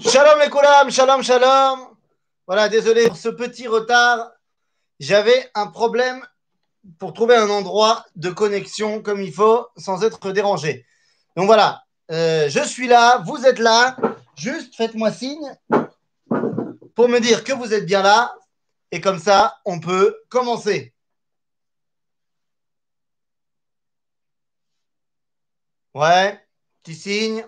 Shalom les koulam, shalom, shalom. Voilà, désolé pour ce petit retard. J'avais un problème pour trouver un endroit de connexion comme il faut sans être dérangé. Donc voilà, euh, je suis là, vous êtes là. Juste faites-moi signe pour me dire que vous êtes bien là. Et comme ça, on peut commencer. Ouais, petit signe.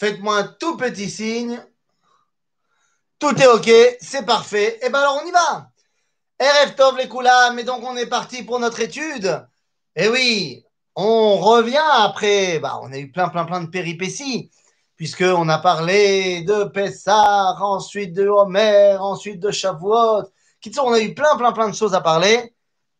Faites-moi un tout petit signe. Tout est OK, c'est parfait. Et ben alors on y va. RF Tov les Koulam, et donc on est parti pour notre étude. Et oui, on revient après. Bah, on a eu plein, plein, plein de péripéties, puisqu'on a parlé de Pessah, ensuite de Homer, ensuite de Shavuot. On a eu plein, plein, plein de choses à parler.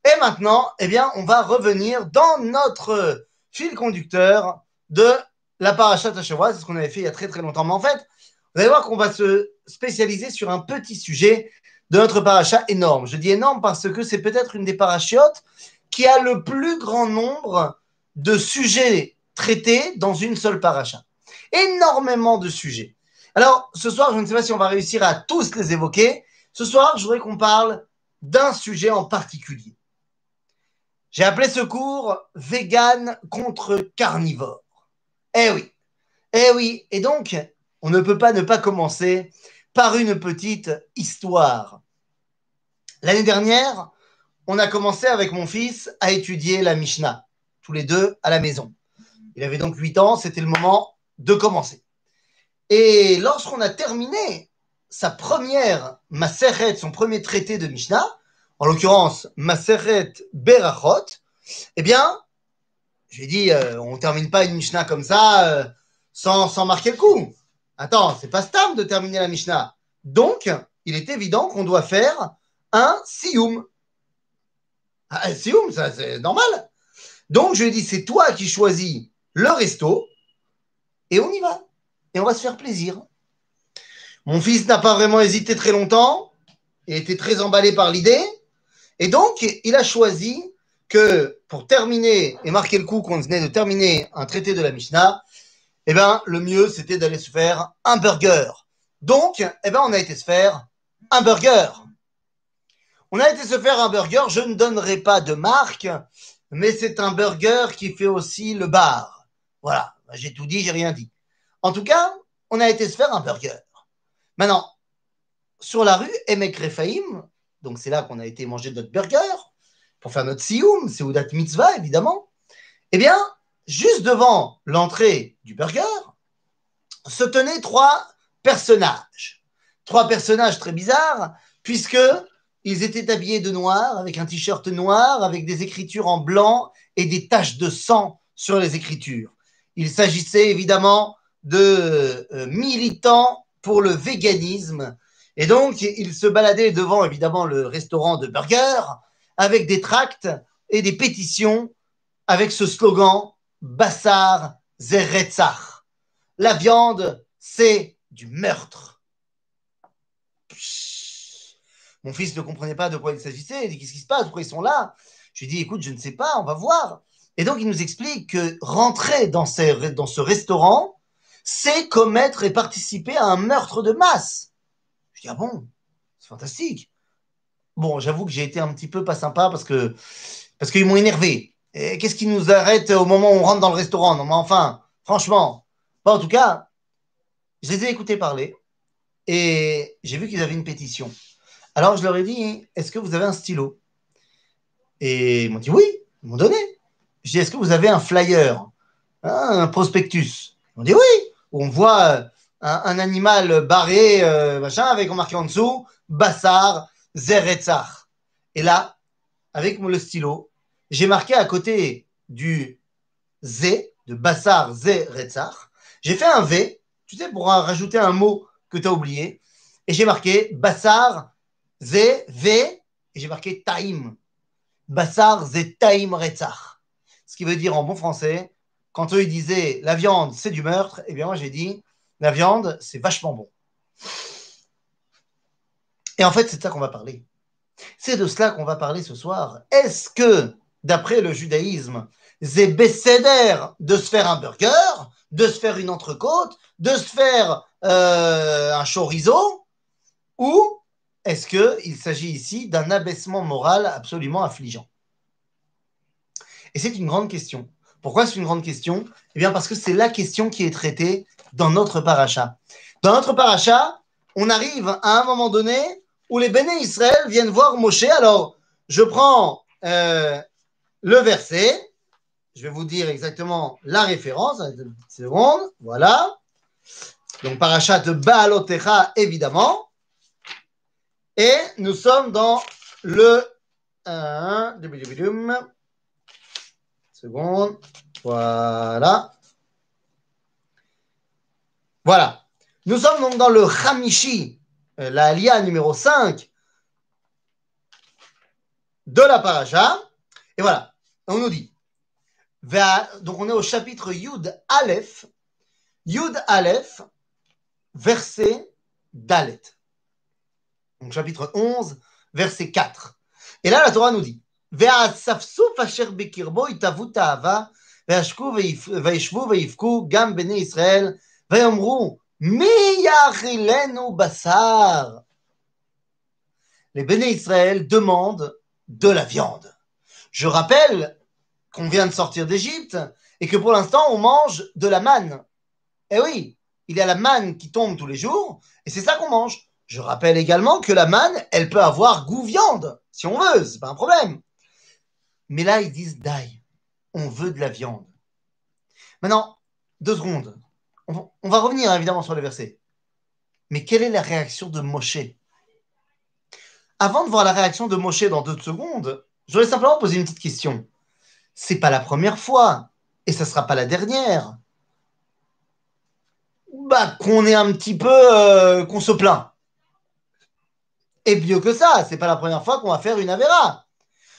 Et maintenant, eh bien, on va revenir dans notre fil conducteur de la parachat Shavuot. C'est ce qu'on avait fait il y a très, très longtemps. Mais en fait, vous allez voir qu'on va se spécialiser sur un petit sujet de notre paracha énorme. Je dis énorme parce que c'est peut-être une des parachiotes qui a le plus grand nombre de sujets traités dans une seule paracha. Énormément de sujets. Alors, ce soir, je ne sais pas si on va réussir à tous les évoquer. Ce soir, je voudrais qu'on parle d'un sujet en particulier. J'ai appelé ce cours vegan contre carnivore. Eh oui. Eh oui. Et donc, on ne peut pas ne pas commencer par une petite histoire. L'année dernière, on a commencé avec mon fils à étudier la Mishnah, tous les deux à la maison. Il avait donc 8 ans, c'était le moment de commencer. Et lorsqu'on a terminé sa première Maseret, son premier traité de Mishnah, en l'occurrence Maseret Berachot, eh bien, j'ai dit, euh, on ne termine pas une Mishnah comme ça euh, sans, marquer le coup. Attends, c'est pas stable de terminer la Mishnah. Donc, il est évident qu'on doit faire un Sioum. Ah, un Sioum, ça c'est normal. Donc, je lui ai dit, c'est toi qui choisis le resto et on y va. Et on va se faire plaisir. Mon fils n'a pas vraiment hésité très longtemps. Il était très emballé par l'idée. Et donc, il a choisi que pour terminer et marquer le coup qu'on venait de terminer un traité de la Mishnah, eh ben, le mieux, c'était d'aller se faire un burger. Donc, eh ben, on a été se faire un burger. On a été se faire un burger, je ne donnerai pas de marque, mais c'est un burger qui fait aussi le bar. Voilà, j'ai tout dit, j'ai rien dit. En tout cas, on a été se faire un burger. Maintenant, sur la rue, Emek Refaim, donc c'est là qu'on a été manger notre burger, pour faire notre sioum, c'est Oudat Mitzvah, évidemment. Eh bien, juste devant l'entrée du burger, se tenaient trois personnages. Trois personnages très bizarres, puisque ils étaient habillés de noir, avec un t-shirt noir, avec des écritures en blanc et des taches de sang sur les écritures. Il s'agissait évidemment de euh, militants pour le véganisme. Et donc, ils se baladaient devant évidemment le restaurant de burger avec des tracts et des pétitions avec ce slogan Bassar Zeretzach. La viande, c'est du meurtre. Mon fils ne comprenait pas de quoi il s'agissait. Il dit Qu'est-ce qui se passe? Pourquoi ils sont là? Je lui dit Écoute, je ne sais pas, on va voir. Et donc, il nous explique que rentrer dans ce restaurant, c'est commettre et participer à un meurtre de masse. Je dis Ah bon? C'est fantastique. Bon, j'avoue que j'ai été un petit peu pas sympa parce que parce qu'ils m'ont énervé. Qu'est-ce qui nous arrête au moment où on rentre dans le restaurant? Non, mais enfin, franchement. en tout cas, je les ai écoutés parler et j'ai vu qu'ils avaient une pétition. Alors je leur ai dit Est-ce que vous avez un stylo? Et ils m'ont dit Oui, ils m'ont donné. J'ai dit Est-ce que vous avez un flyer? Un prospectus? Ils m'ont dit Oui. on voit un, animal barré, euh, machin, avec marqué en dessous Bassar Zeretzach. Et là, avec le stylo, j'ai marqué à côté du Z, de Bassar Z j'ai fait un V, tu sais, pour rajouter un mot que tu as oublié, et j'ai marqué Bassar Z V, et j'ai marqué Taim. Bassar Z Taim Retzach. Ce qui veut dire en bon français, quand eux ils disaient la viande c'est du meurtre, eh bien moi j'ai dit la viande c'est vachement bon. Et en fait, c'est de ça qu'on va parler. C'est de cela qu'on va parler ce soir. Est-ce que d'après le judaïsme, c'est bécédaire de se faire un burger, de se faire une entrecôte, de se faire euh, un chorizo, ou est-ce qu'il s'agit ici d'un abaissement moral absolument affligeant? Et c'est une grande question. Pourquoi c'est une grande question? Eh bien parce que c'est la question qui est traitée dans notre paracha. Dans notre paracha, on arrive à un moment donné où les béné Israël viennent voir Moshe. Alors, je prends euh, le verset. Je vais vous dire exactement la référence. Une seconde. Voilà. Donc, parachat de Baalotecha, évidemment. Et nous sommes dans le 1, seconde. Voilà. Voilà. Nous sommes donc dans le Hamishi, euh, la Alia numéro 5 de la paracha. Et voilà, on nous dit. Donc on est au chapitre Yud Aleph. Yud Aleph, verset Dalet donc chapitre 11, verset 4. Et là, la Torah nous dit והאספסוף אשר בקרבו התאוו תאווה, וישקו וישבו ויבכו גם בני ישראל, ויאמרו Mi au basar Les béné Israël demandent de la viande. Je rappelle qu'on vient de sortir d'Égypte et que pour l'instant on mange de la manne. Eh oui, il y a la manne qui tombe tous les jours et c'est ça qu'on mange. Je rappelle également que la manne, elle peut avoir goût viande, si on veut, c'est pas un problème. Mais là, ils disent die, on veut de la viande. Maintenant, deux secondes. On va, revenir évidemment sur le verset. Mais quelle est la réaction de Moshe? Avant de voir la réaction de Moshe dans deux secondes, je voudrais simplement poser une petite question. C'est pas la première fois, et ça sera pas la dernière, bah, qu'on est un petit peu, euh, qu'on se plaint. Et mieux que ça, c'est pas la première fois qu'on va faire une Avera.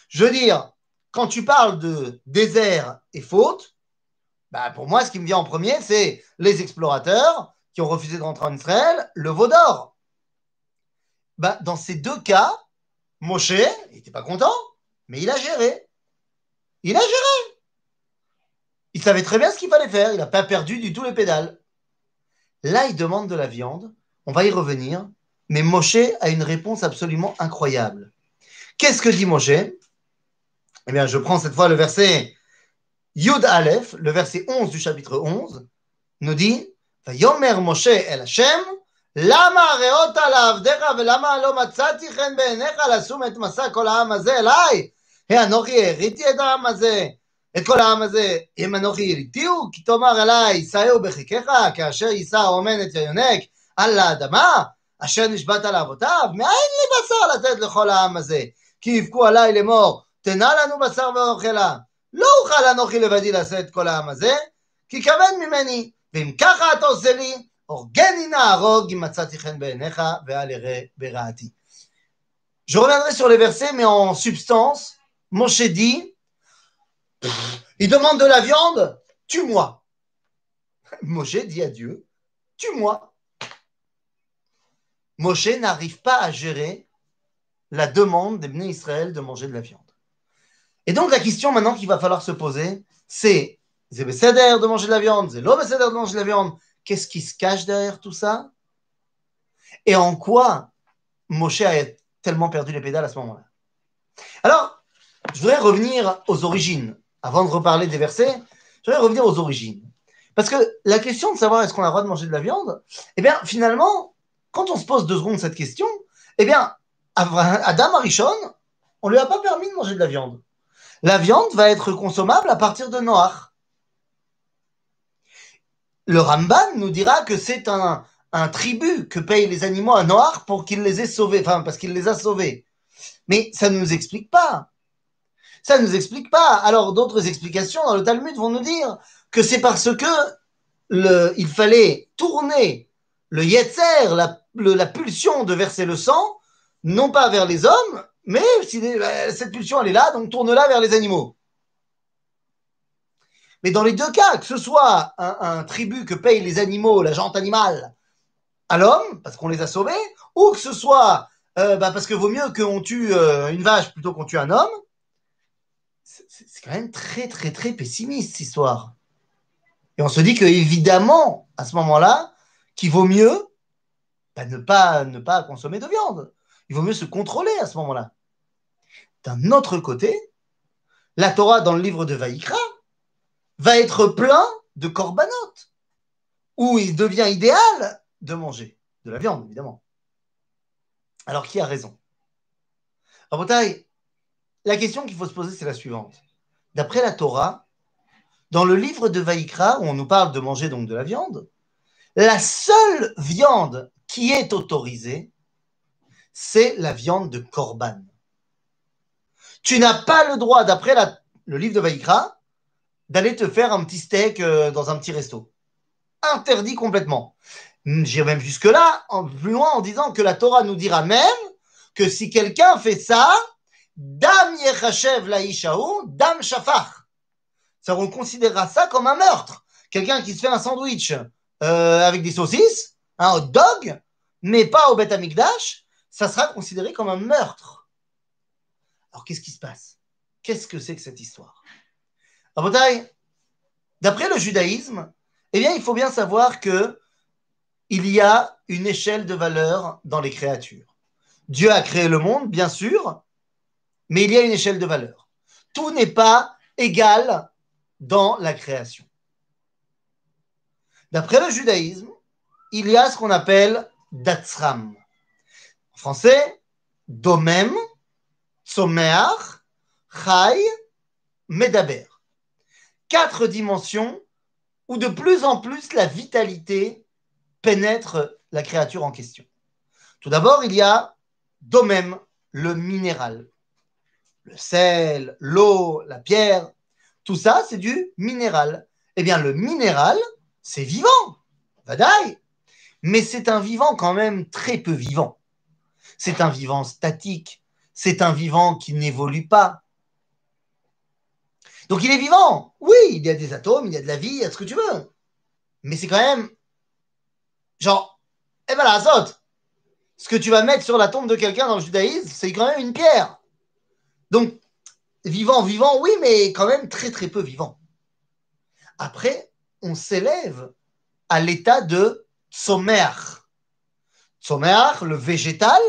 Je veux dire, quand tu parles de désert et faute, bah pour moi, ce qui me vient en premier, c'est les explorateurs qui ont refusé de rentrer en Israël, le veau d'or. Bah, dans ces deux cas, Moshe, il n'était pas content, mais il a géré. Il a géré. Il savait très bien ce qu'il fallait faire. Il n'a pas perdu du tout les pédales. Là, il demande de la viande. On va y revenir. Mais Moshe a une réponse absolument incroyable. Qu'est-ce que dit Moshe? Eh bien, je prends cette fois le verset Yud Aleph, le verset 11 du chapitre 11, nous dit Yomer Moshe el Hashem, lama reota לעבדיך ולמה לא מצאתי חן בעיניך לשום את מסע כל העם הזה אליי? אנוכי הריתי את העם הזה, את כל העם הזה, אם אנוכי הריתיהו, כי תאמר עליי, יישאהו בחיכך, כאשר יישא האומן את היונק על האדמה, אשר נשבעת לאבותיו, מאין לי בשר לתת לכל העם הזה? כי יבכו עליי לאמור, תנה לנו בשר ואוכלה. לא אוכל אנוכי לבדי לשאת כל העם הזה, כי כבד ממני, ואם ככה אתה עושה לי, הורגני נהרוג אם מצאתי חן בעיניך, ואל ירא ברעתי. Je reviendrai sur les versets, mais en substance, Moshe dit, il demande de la viande, tue-moi. Moshe dit à Dieu, tue-moi. Moshe n'arrive pas à gérer la demande des Bnei Israël de manger de la viande. Et donc la question maintenant qu'il va falloir se poser, c'est c'est de manger de la viande, c'est de manger de la viande. Qu'est-ce qui se cache derrière tout ça? Et en quoi Moshe a tellement perdu les pédales à ce moment-là? Alors, je voudrais revenir aux origines. Avant de reparler des versets, je voudrais revenir aux origines. Parce que la question de savoir est-ce qu'on a le droit de manger de la viande, eh bien, finalement, quand on se pose deux secondes cette question, eh bien, Adam Arishon, on ne lui a pas permis de manger de la viande. La viande va être consommable à partir de Noach. Le Ramban nous dira que c'est un, tribut que payent les animaux à Noach pour qu'il les ait sauvés, enfin, parce qu'il les a sauvés. Mais ça ne nous explique pas. Ça ne nous explique pas. Alors, d'autres explications dans le Talmud vont nous dire que c'est parce que il fallait tourner le yetzer, la, pulsion de verser le sang, non pas vers les hommes, mais si cette pulsion elle est là, donc tourne-la vers les animaux. Mais dans les deux cas, que ce soit un, tribut que payent les animaux, la jante animale, à l'homme, parce qu'on les a sauvés, ou que ce soit euh, bah, parce que vaut mieux qu'on tue euh, une vache plutôt qu'on tue un homme, c'est quand même très très très pessimiste cette histoire. Et on se dit que évidemment, à ce moment-là, qu'il vaut mieux bah, ne, pas, ne pas consommer de viande. Il vaut mieux se contrôler à ce moment-là. D'un autre côté, la Torah dans le livre de Vaïkra va être plein de korbanot, où il devient idéal de manger de la viande, évidemment. Alors qui a raison? Rabotai, la question qu'il faut se poser, c'est la suivante. D'après la Torah, dans le livre de Vaïkra, où on nous parle de manger donc de la viande, la seule viande qui est autorisée, c'est la viande de Korban. Tu n'as pas le droit, d'après le livre de Vaïkra, d'aller te faire un petit steak euh, dans un petit resto. Interdit complètement. J'irai même jusque-là, plus loin, en disant que la Torah nous dira même que si quelqu'un fait ça, Dam Yechachev Laïchaou, Dam Shafar. Ça, on considérera ça comme un meurtre. Quelqu'un qui se fait un sandwich euh, avec des saucisses, un hot dog, mais pas au Beth Amikdash, ça sera considéré comme un meurtre. Alors qu'est-ce qui se passe? Qu'est-ce que c'est que cette histoire? D'après le judaïsme, eh bien, il faut bien savoir que il y a une échelle de valeur dans les créatures. Dieu a créé le monde, bien sûr, mais il y a une échelle de valeur. Tout n'est pas égal dans la création. D'après le judaïsme, il y a ce qu'on appelle Datsram. Français, Domem, Tzomeach, Chai, Medaber. Quatre dimensions où de plus en plus la vitalité pénètre la créature en question. Tout d'abord, il y a Domem, le minéral. Le sel, l'eau, la pierre, tout ça, c'est du minéral. Eh bien, le minéral, c'est vivant, vadaï, mais c'est un vivant quand même très peu vivant. C'est un vivant statique, c'est un vivant qui n'évolue pas. Donc il est vivant, oui, il y a des atomes, il y a de la vie, il y a ce que tu veux, mais c'est quand même Genre, eh ben la ce que tu vas mettre sur la tombe de quelqu'un dans le judaïsme, c'est quand même une pierre. Donc, vivant, vivant, oui, mais quand même très, très peu vivant. Après, on s'élève à l'état de tsomer. Tsomer, le végétal,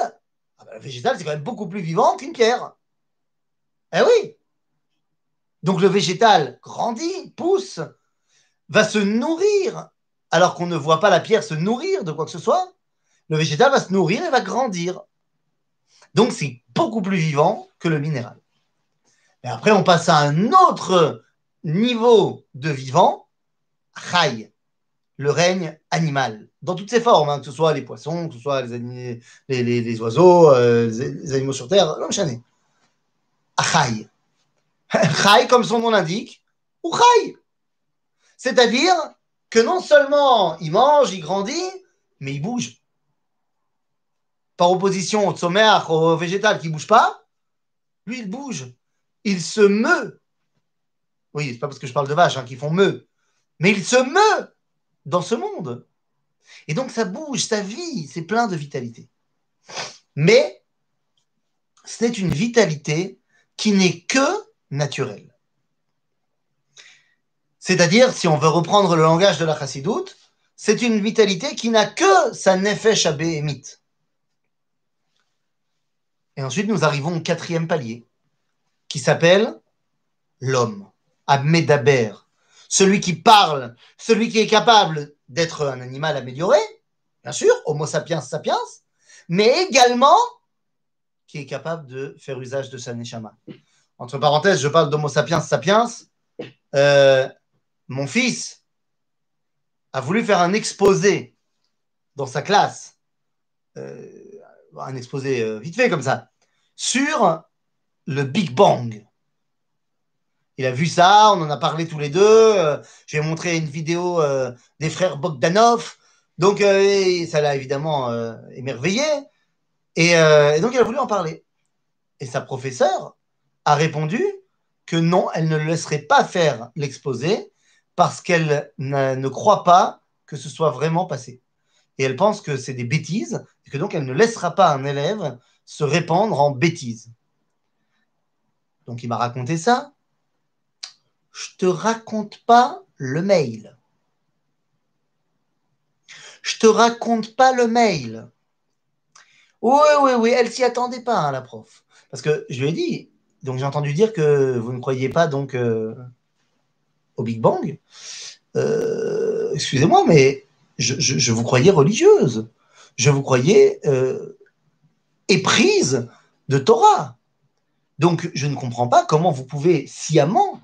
végétal, c'est quand même beaucoup plus vivant qu'une pierre. Eh oui. Donc, le végétal grandit, pousse, va se nourrir alors qu'on ne voit pas la pierre se nourrir de quoi que ce soit, le végétal va se nourrir et va grandir. Donc c'est beaucoup plus vivant que le minéral. Et après, on passe à un autre niveau de vivant, Chai, le règne animal, dans toutes ses formes, hein, que ce soit les poissons, que ce soit les, les, oiseaux, euh, les, animaux sur Terre, l'homme chané. Chai. Chai, comme son nom l'indique, ou Chai. C'est-à-dire que non seulement il mange, il grandit, mais il bouge. Par opposition au sommaire, au végétal qui ne bouge pas, lui, il bouge. Il se meut. Oui, c'est pas parce que je parle de vaches hein, qui font meut, mais il se meut dans ce monde. Et donc ça bouge, sa vie, c'est plein de vitalité. Mais c'est une vitalité qui n'est que naturelle. C'est-à-dire, si on veut reprendre le langage de la chassidoute, c'est une vitalité qui n'a que sa nefesh abéhémite. Et ensuite, nous arrivons au quatrième palier, qui s'appelle l'homme, Abmedaber, celui qui parle, celui qui est capable d'être un animal amélioré, bien sûr, Homo sapiens sapiens, mais également qui est capable de faire usage de sa neshama. Entre parenthèses, je parle d'Homo sapiens sapiens. Euh, mon fils a voulu faire un exposé dans sa classe, euh, un exposé euh, vite fait comme ça, sur le Big Bang. Il a vu ça, on en a parlé tous les deux. Euh, je lui ai montré une vidéo des frères Bogdanov. Donc, ça l'a évidemment émerveillé. Et, donc, il a voulu en parler. Et sa professeure a répondu que non, elle ne le laisserait pas faire l'exposé parce qu'elle ne croit pas que ce soit vraiment passé. Et elle pense que c'est des bêtises, et que donc elle ne laissera pas un élève se répandre en bêtises. Donc il m'a raconté ça. Je te raconte pas le mail. Je te raconte pas le mail. Oui, oui, oui, elle s'y attendait pas, hein, la prof. Parce que je lui ai dit, donc j'ai entendu dire que vous ne croyez pas donc euh, au Big Bang. Euh, excusez-moi, mais je, vous croyais religieuse. Je vous croyais euh, éprise de Torah. Donc je ne comprends pas comment vous pouvez sciemment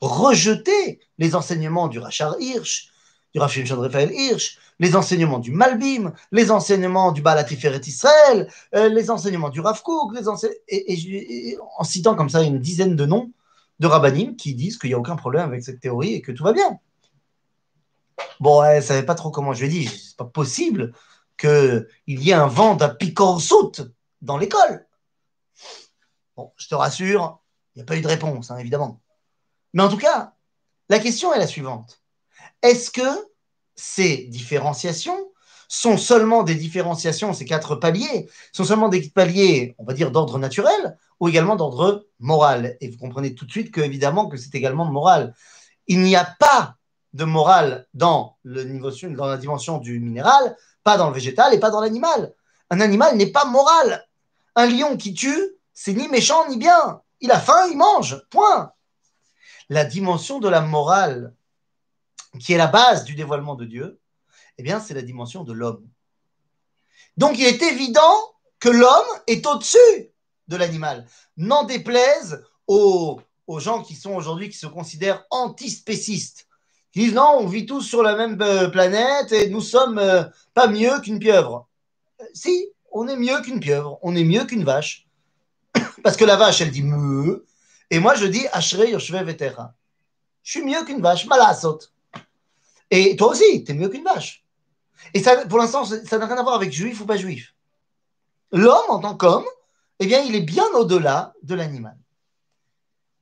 rejeter les enseignements du Rachar Hirsch, du Rav Shimshon Raphaël Hirsch, les enseignements du Malbim, les enseignements du Balatiferet Israël, euh, les enseignements du Rav Kook, les et, en citant comme ça une dizaine de noms de rabbinim qui disent qu'il n'y a aucun problème avec cette théorie et que tout va bien. Bon, elle ne savait pas trop comment je lui ai dit, c'est pas possible qu'il y ait un vent d'un soute dans l'école. Bon, je te rassure, il n'y a pas eu de réponse, hein, évidemment. Mais en tout cas, la question est la suivante. Est-ce que ces différenciations sont seulement des différenciations, ces quatre paliers, sont seulement des paliers, on va dire, d'ordre naturel ou également d'ordre moral? Et vous comprenez tout de suite que, évidemment, que c'est également moral. Il n'y a pas de morale dans, le niveau, dans la dimension du minéral, pas dans le végétal et pas dans l'animal. Un animal n'est pas moral. Un lion qui tue, c'est ni méchant ni bien. Il a faim, il mange. Point. La dimension de la morale qui est la base du dévoilement de Dieu, eh bien, c'est la dimension de l'homme. Donc, il est évident que l'homme est au-dessus de l'animal. N'en déplaise aux, gens qui sont aujourd'hui, qui se considèrent antispécistes, qui disent non, on vit tous sur la même euh, planète et nous sommes euh, pas mieux qu'une pieuvre. Si, on est mieux qu'une pieuvre, on est mieux qu'une vache. Parce que la vache, elle dit me, et moi je dis Ashrei Yoshve Vetera. Je suis mieux qu'une vache, malasot. Et toi aussi, tu es mieux qu'une vache. Et ça, pour l'instant, ça n'a rien à voir avec juif ou pas juif. L'homme, en tant qu'homme, eh bien, il est bien au-delà de l'animal.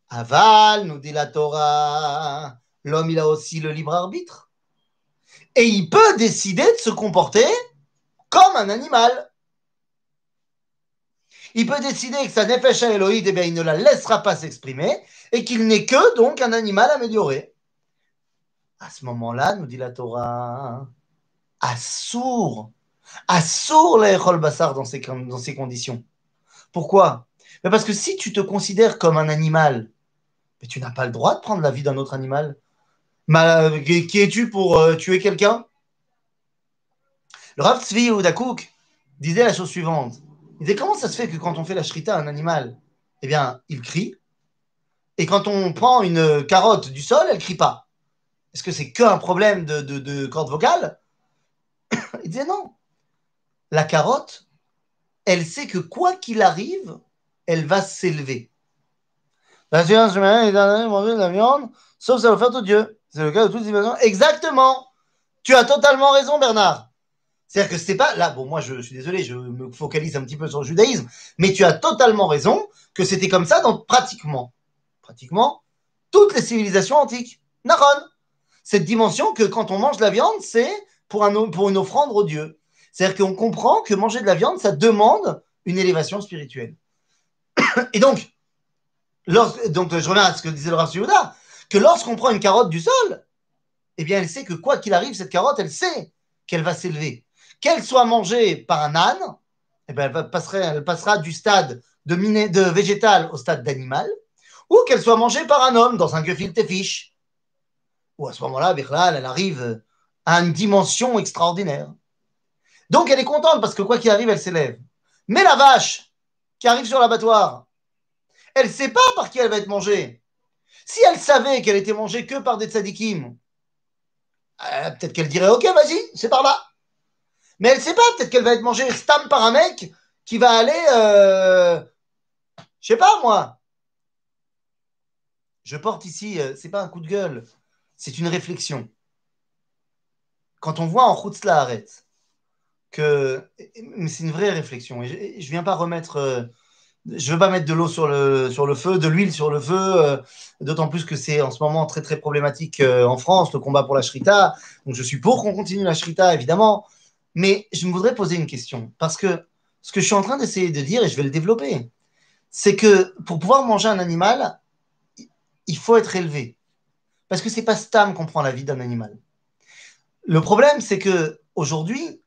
Aval, nous dit la Torah, l'homme, il a aussi le libre arbitre. Et il peut décider de se comporter comme un animal. Il peut décider que sa nefesh Elohid, eh bien, il ne la laissera pas s'exprimer et qu'il n'est que donc un animal amélioré. À ce moment-là, nous dit la Torah, Assour, Assour les Bassar dans ces, dans ces conditions. Pourquoi? Parce que si tu te considères comme un animal, tu n'as pas le droit de prendre la vie d'un autre animal. qui es-tu pour euh, tuer quelqu'un? Le Rav Tzvi Dakouk disait la chose suivante. Il disait comment ça se fait que quand on fait la shrita à un animal, eh bien, il crie, et quand on prend une carotte du sol, elle crie pas. Est-ce que c'est qu'un problème de, de, de corde vocale? Il disait non. La carotte, elle sait que quoi qu'il arrive, elle va s'élever. La science humaine est de la viande, sauf ça faire tout Dieu. C'est le cas de toutes les. Exactement. Tu as totalement raison, Bernard. C'est-à-dire que c'est pas là. Bon, moi, je, suis désolé, je me focalise un petit peu sur le judaïsme, mais tu as totalement raison que c'était comme ça dans pratiquement, pratiquement toutes les civilisations antiques. Naron cette dimension que quand on mange de la viande, c'est pour, un, pour une offrande au Dieu. C'est-à-dire qu'on comprend que manger de la viande, ça demande une élévation spirituelle. Et donc, donc je reviens à ce que disait le Rav que lorsqu'on prend une carotte du sol, eh bien, elle sait que quoi qu'il arrive, cette carotte, elle sait qu'elle va s'élever. Qu'elle soit mangée par un âne, eh bien, elle, passera du stade de, végétal au stade d'animal, ou qu'elle soit mangée par un homme dans un gefilte fiche ou à ce moment-là, elle arrive à une dimension extraordinaire. Donc elle est contente parce que quoi qu'il arrive, elle s'élève. Mais la vache qui arrive sur l'abattoir, elle ne sait pas par qui elle va être mangée. Si elle savait qu'elle était mangée que par des tzadikim, euh, peut-être qu'elle dirait Ok, vas-y, c'est par là. Mais elle sait pas, peut-être qu'elle va être mangée stam par un mec qui va aller, euh, je sais pas moi. Je porte ici, euh, c'est pas un coup de gueule, c'est une réflexion. Quand on voit en Chutzlaharet que. Mais c'est une vraie réflexion. Je ne viens pas remettre. Euh, je veux pas mettre de l'eau sur le, sur le feu, de l'huile sur le feu, euh, d'autant plus que c'est en ce moment très très problématique euh, en France, le combat pour la shrita. Donc je suis pour qu'on continue la shrita, évidemment. Mais je me voudrais poser une question. Parce que ce que je suis en train d'essayer de dire, et je vais le développer, c'est que pour pouvoir manger un animal, il faut être élevé. Parce que c'est pas Stam qu'on prend la vie d'un animal. Le problème, c'est que aujourd'hui,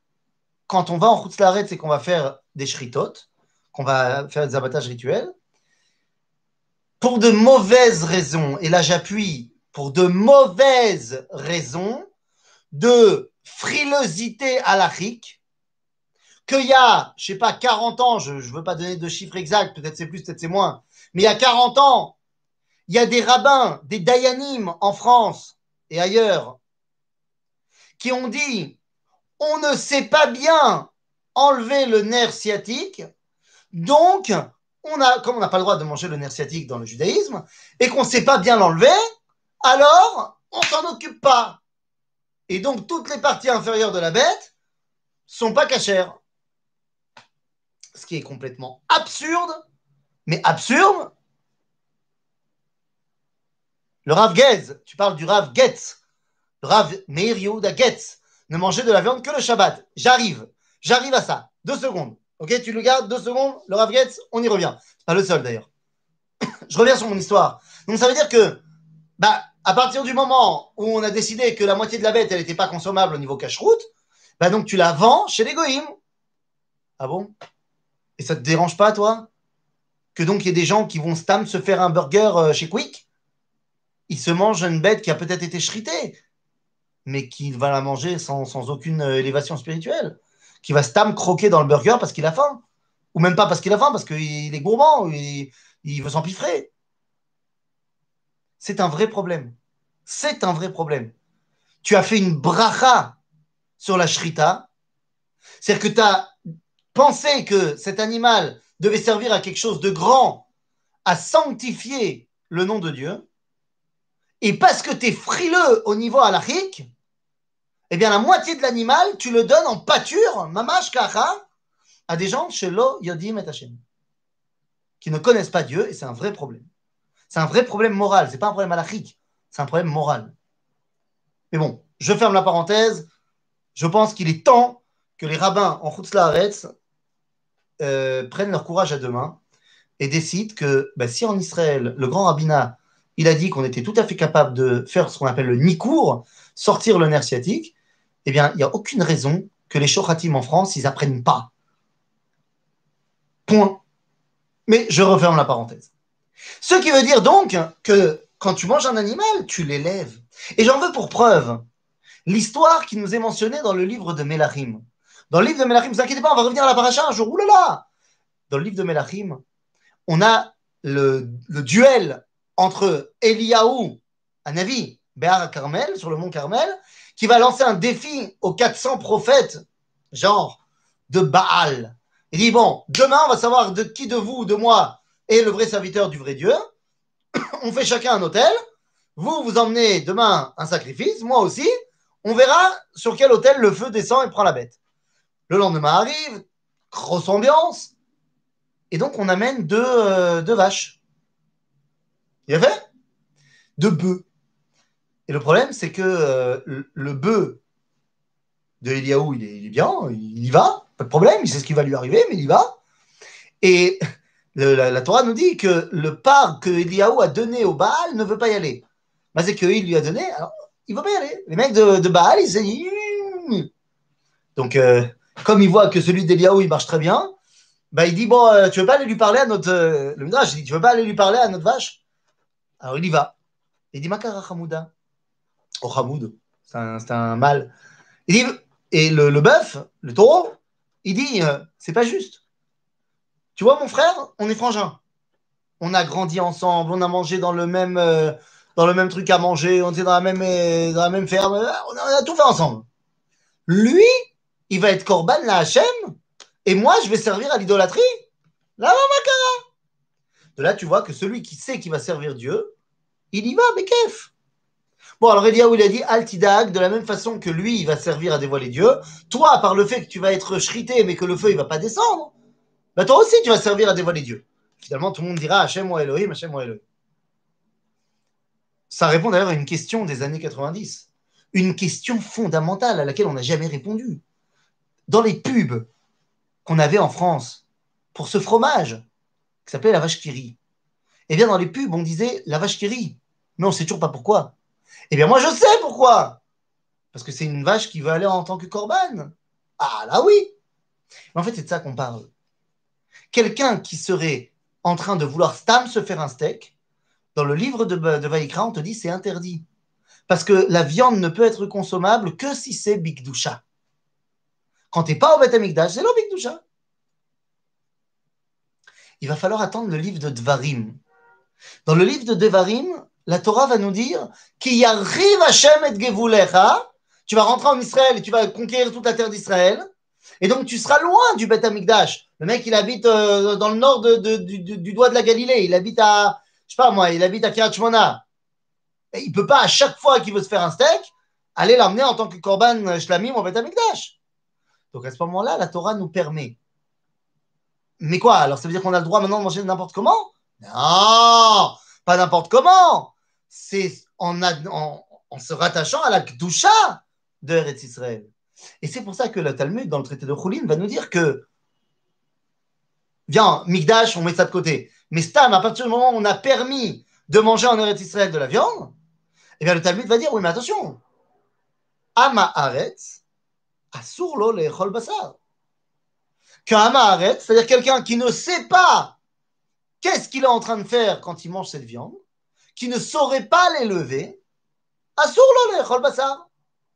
quand on va en Chutzlaret, c'est qu'on va faire des shritot, qu'on va faire des abattages rituels, pour de mauvaises raisons, et là j'appuie, pour de mauvaises raisons de frilosité halachique, qu'il y a, je sais pas, 40 ans, je ne veux pas donner de chiffres exacts, peut-être c'est plus, peut-être c'est moins, mais il y a 40 ans, il y a des rabbins, des dayanim en France et ailleurs, qui ont dit on ne sait pas bien enlever le nerf sciatique, donc on a, comme on n'a pas le droit de manger le nerf sciatique dans le judaïsme, et qu'on ne sait pas bien l'enlever, alors on s'en occupe pas. Et donc toutes les parties inférieures de la bête sont pas cachères. Ce qui est complètement absurde, mais absurde. Le Rav Getz, tu parles du Rav Getz, le Rav Meir Yehuda Getz, ne manger de la viande que le Shabbat. J'arrive, j'arrive à ça. Deux secondes. Ok, tu le gardes, deux secondes, le Rav Getz, on y revient. Pas le seul d'ailleurs. Je reviens sur mon histoire. Donc ça veut dire que, bah, à partir du moment où on a décidé que la moitié de la bête, elle n'était pas consommable au niveau cache-route, bah donc tu la vends chez les goïms. Ah bon? Et ça te dérange pas, toi? Que donc il y ait des gens qui vont stam se faire un burger euh, chez Quick? Ils se mangent une bête qui a peut-être été shritée, mais qui va la manger sans, sans aucune euh, élévation spirituelle. Qui va stam croquer dans le burger parce qu'il a faim. Ou même pas parce qu'il a faim, parce qu'il est gourmand, il, il veut s'empiffrer. C'est un vrai problème. C'est un vrai problème. Tu as fait une bracha sur la shrita. C'est-à-dire que tu as pensé que cet animal devait servir à quelque chose de grand, à sanctifier le nom de Dieu. Et parce que tu es frileux au niveau halachique, eh bien la moitié de l'animal, tu le donnes en pâture, mamash kacha, à des gens chez Yodim et Hashem, qui ne connaissent pas Dieu, et c'est un vrai problème. C'est un vrai problème moral, c'est pas un problème halachique, c'est un problème moral. Mais bon, je ferme la parenthèse. Je pense qu'il est temps que les rabbins en Chutzla euh, prennent leur courage à deux mains et décident que bah, si en Israël, le grand rabbinat, il a dit qu'on était tout à fait capable de faire ce qu'on appelle le nikour, sortir le nerf sciatique, eh bien, il n'y a aucune raison que les shochatim en France, ils apprennent pas. Point. Mais je referme la parenthèse. Ce qui veut dire donc que quand tu manges un animal, tu l'élèves. Et j'en veux pour preuve l'histoire qui nous est mentionnée dans le livre de Melachim. Dans le livre de Melachim, ne vous inquiétez pas, on va revenir à la paracha un jour. Dans le livre de Melachim, on a le, duel entre Eliaou, un avis, Béar Carmel, sur le mont Carmel, qui va lancer un défi aux 400 prophètes, genre de Baal. Il dit, bon, demain, on va savoir de qui de vous ou de moi est le vrai serviteur du vrai Dieu. on fait chacun un hôtel. Vous, vous emmenez demain un sacrifice, moi aussi. On verra sur quel hôtel le feu descend et prend la bête. Le lendemain arrive, grosse ambiance. Et donc, on amène deux, euh, vaches. Il y avait Deux bœufs. Et le problème, c'est que euh, le, bœuf de Eliaou, il est, il est, bien, il y va, pas de problème, il sait ce qui va lui arriver, mais il y va. Et la, Torah nous dit que le part que Eliaou a donné au Baal ne veut pas y aller. Mais c'est qu'il lui a donné, alors il ne veut pas y aller. Les mecs de, Baal, ils se disent. Donc, euh, comme il voit que celui d'Eliaou, il marche très bien, bah, il dit Bon, euh, tu veux pas aller lui parler à notre. Euh, le Midrash, dit Tu veux pas aller lui parler à notre vache? Alors il y va. Il dit Makara Hamouda. Oh, Hamoud, c'est un, un mâle. Et le, le bœuf, le taureau, il dit C'est pas juste. Tu vois, mon frère, on est frangins. On a grandi ensemble, on a mangé dans le même, euh, dans le même truc à manger, on était dans la même, euh, dans la même ferme, on a, tout fait ensemble. Lui, il va être Corban, la Hachem, et moi, je vais servir à l'idolâtrie. La Makara. De là, tu vois que celui qui sait qu'il va servir Dieu, il y va, mais kef. Bon, alors Eliaou, il a dit Altidag, de la même façon que lui, il va servir à dévoiler Dieu. Toi, par le fait que tu vas être shrité, mais que le feu, il va pas descendre, bah, toi aussi, tu vas servir à dévoiler Dieu. Finalement, tout le monde dira Hachem ou Elohim, Hachem ou Elohim. Ça répond d'ailleurs à une question des années 90. Une question fondamentale à laquelle on n'a jamais répondu. Dans les pubs qu'on avait en France pour ce fromage qui s'appelait la vache qui rit, eh bien, dans les pubs, on disait la vache qui rit. Mais on ne sait toujours pas pourquoi. Eh bien, moi, je sais pourquoi. Parce que c'est une vache qui veut aller en tant que corban. Ah là oui. En fait, c'est de ça qu'on parle. Quelqu'un qui serait en train de vouloir stam se faire un steak, dans le livre de, de Vaikra, on te dit c'est interdit. Parce que la viande ne peut être consommable que si c'est Bikdusha. Quand tu n'es pas au Beth c'est le Bikdusha. Il va falloir attendre le livre de Dvarim. Dans le livre de Devarim, la Torah va nous dire Ki arrive Hashem et Gevulecha. Tu vas rentrer en Israël et tu vas conquérir toute la terre d'Israël. Et donc tu seras loin du Beth Amikdash. Le mec, il habite euh, dans le nord du, doigt de la Galilée. Il habite à, je sais pas moi, il habite à. Et il peut pas, à chaque fois qu'il veut se faire un steak, aller l'emmener en tant que Korban Shlamim au Beth Amikdash. Donc à ce moment-là, la Torah nous permet. Mais quoi Alors ça veut dire qu'on a le droit maintenant de manger n'importe comment? Non Pas n'importe comment C'est en, se rattachant à la Kdusha de Eretz Israël. Et c'est pour ça que le Talmud, dans le traité de Choulin, va nous dire que, viens, Migdash, on met ça de côté. Mais Stam, à partir du moment où on a permis de manger en Eretz Israël de la viande, eh bien le Talmud va dire, oui, mais attention, Ama Aretz, Asur lo lechol basar. Qu'un Ama c'est-à-dire quelqu'un qui ne sait pas qu'est-ce qu'il est en train de faire quand il mange cette viande, qui ne saurait pas l'élever, Asur lo lechol basar.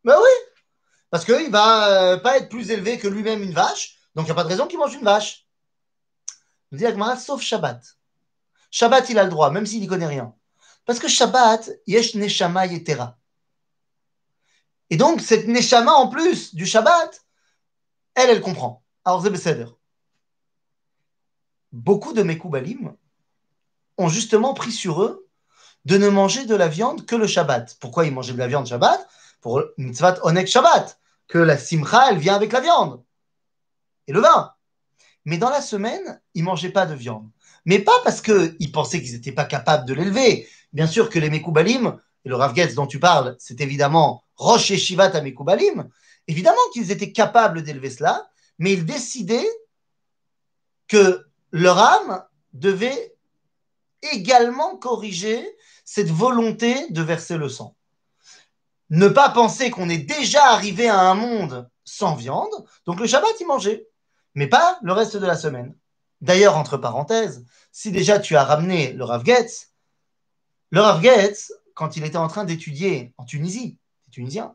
Ben oui, parce qu'il ne va euh, pas être plus élevé que lui-même une vache, donc il n'y a pas de raison qu'il mange une vache. Nous dit Agmara, sauf Shabbat. Shabbat, il a le droit, même s'il n'y connaît rien. Parce que Shabbat, yesh neshama yetera. Et donc, cette neshama en plus du Shabbat, elle, elle comprend. Alors, c'est Beaucoup de Mekoubalim ont justement pris sur eux de ne manger de la viande que le Shabbat. Pourquoi ils mangeaient de la viande Shabbat? Pour mitzvah onek Shabbat que la simcha, elle vient avec la viande et le vin. Mais dans la semaine, ils ne mangeaient pas de viande. Mais pas parce qu'ils pensaient qu'ils n'étaient pas capables de l'élever. Bien sûr que les Mekoubalim, et le Rav dont tu parles, c'est évidemment Roche et Shivat à Mekoubalim, évidemment qu'ils étaient capables d'élever cela, mais ils décidaient que leur âme devait également corriger cette volonté de verser le sang ne pas penser qu'on est déjà arrivé à un monde sans viande. Donc le Shabbat, il mangeait, mais pas le reste de la semaine. D'ailleurs, entre parenthèses, si déjà tu as ramené le Rav Getz, le Rav Getz, quand il était en train d'étudier en Tunisie, tunisien,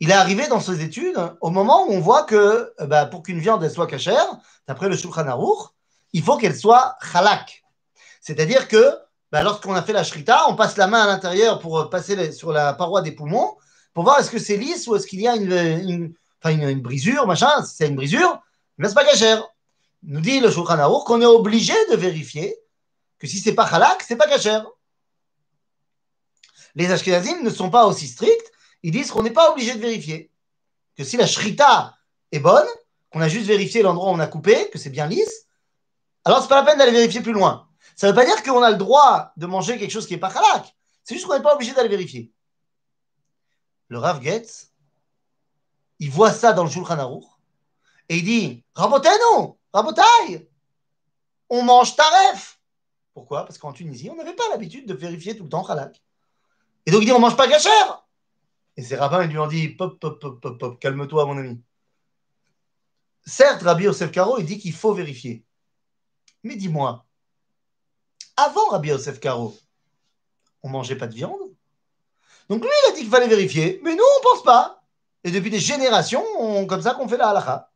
il est arrivé dans ses études au moment où on voit que euh, bah, pour qu'une viande soit cachère, d'après le Shulchan Aruch, il faut qu'elle soit halak. C'est-à-dire que bah, lorsqu'on a fait la shrita, on passe la main à l'intérieur pour euh, passer sur la paroi des poumons pour voir est-ce que c'est lisse ou est-ce qu'il y a une, brisure, machin. Si c'est une brisure, mais c'est pas cachère. Nous dit le Shulchan qu'on est obligé de vérifier que si c'est pas halak, c'est pas cachère. Les Ashkenazim ne sont pas aussi stricts. Ils disent qu'on n'est pas obligé de vérifier. Que si la shrita est bonne, qu'on a juste vérifié l'endroit où on a coupé, que c'est bien lisse, alors c'est pas la peine d'aller vérifier plus loin. Ça ne veut pas dire qu'on a le droit de manger quelque chose qui n'est pas halak. C'est juste qu'on n'est pas obligé d'aller vérifier. Le Rav Getz, il voit ça dans le Shulchan Aruch et il dit Rabotenu, Rabotai, on mange taref. Pourquoi? Parce qu'en Tunisie, on n'avait pas l'habitude de vérifier tout le temps halak. Et donc il dit on mange pas gachère. Et ses rabbins ils lui ont dit pop, pop, pop, pop, pop, calme-toi, mon ami. Certes, Rabbi Yosef Karo, il dit qu'il faut vérifier. Mais dis-moi, avant Rabbi Yosef Karo, on mangeait pas de viande. Donc lui, il a dit qu'il fallait vérifier, mais nous, on pense pas. Et depuis des générations, on, comme ça qu'on fait la halakha.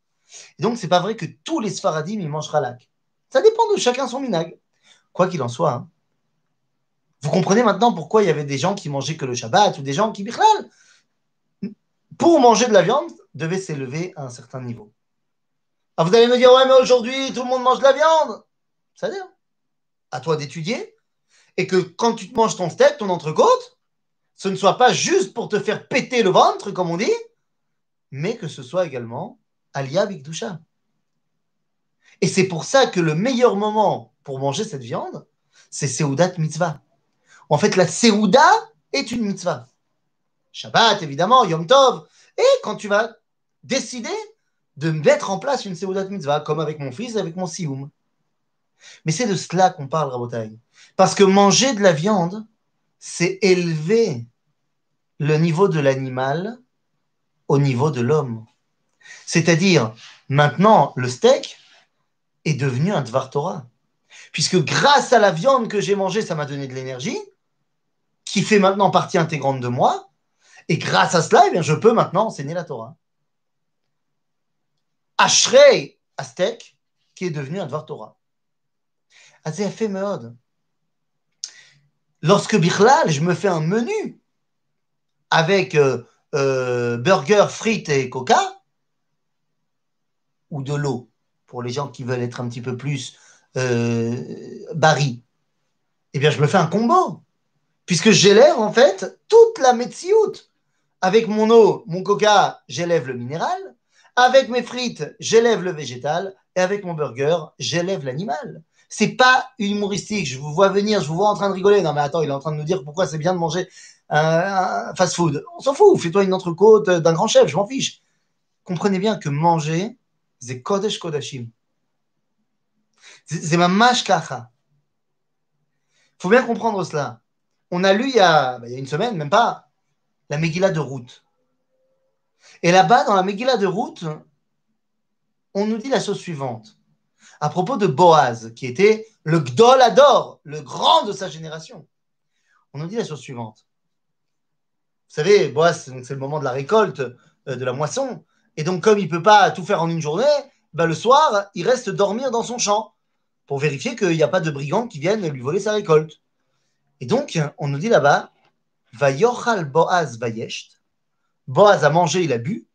Et donc, c'est pas vrai que tous les Sfaradim, ils mangent halak. Ça dépend de chacun son minag. Quoi qu'il en soit, hein. vous comprenez maintenant pourquoi il y avait des gens qui mangeaient que le Shabbat ou des gens qui, bichlal, pour manger de la viande, devaient s'élever à un certain niveau. Alors vous allez me dire, ouais, mais aujourd'hui, tout le monde mange de la viande. Ça veut dire à toi d'étudier, et que quand tu te manges ton steak, ton entrecôte, ce ne soit pas juste pour te faire péter le ventre, comme on dit, mais que ce soit également alia bikdusha. Et c'est pour ça que le meilleur moment pour manger cette viande, c'est Seudat Mitzvah. En fait, la Seuda est une mitzvah. Shabbat, évidemment, Yom Tov. Et quand tu vas décider de mettre en place une Seudat Mitzvah, comme avec mon fils, avec mon Sioum. Mais c'est de cela qu'on parle, Rabotai. Parce que manger de la viande, c'est élever le niveau de l'animal au niveau de l'homme. C'est-à-dire, maintenant, le steak est devenu un Dvar Torah. Puisque grâce à la viande que j'ai mangée, ça m'a donné de l'énergie, qui fait maintenant partie intégrante de moi. Et grâce à cela, eh bien, je peux maintenant enseigner la Torah. Ashrei Aztec, qui est devenu un Dvar Torah. Fait Meod. Lorsque Birlal, je me fais un menu avec euh, euh, burger, frites et coca, ou de l'eau, pour les gens qui veulent être un petit peu plus euh, eh bien, je me fais un combo. Puisque j'élève, en fait, toute la médeciout. Avec mon eau, mon coca, j'élève le minéral. Avec mes frites, j'élève le végétal. Et avec mon burger, j'élève l'animal. C'est pas humoristique. Je vous vois venir, je vous vois en train de rigoler. Non, mais attends, il est en train de nous dire pourquoi c'est bien de manger un fast food. On s'en fout. Fais-toi une entrecôte d'un grand chef, je m'en fiche. Comprenez bien que manger, c'est Kodesh Kodashim. C'est ma mashkacha. Il faut bien comprendre cela. On a lu il y, a, bah, il y a une semaine, même pas, la Megillah de route. Et là-bas, dans la Megillah de route, on nous dit la chose suivante. À propos de Boaz, qui était le Gdol Ador, le grand de sa génération. On nous dit la chose suivante. Vous savez, Boaz, c'est le moment de la récolte, euh, de la moisson. Et donc, comme il ne peut pas tout faire en une journée, bah, le soir, il reste dormir dans son champ pour vérifier qu'il n'y a pas de brigands qui viennent lui voler sa récolte. Et donc, on nous dit là-bas, Vayochal Boaz Vayesht. Boaz a mangé, il a bu.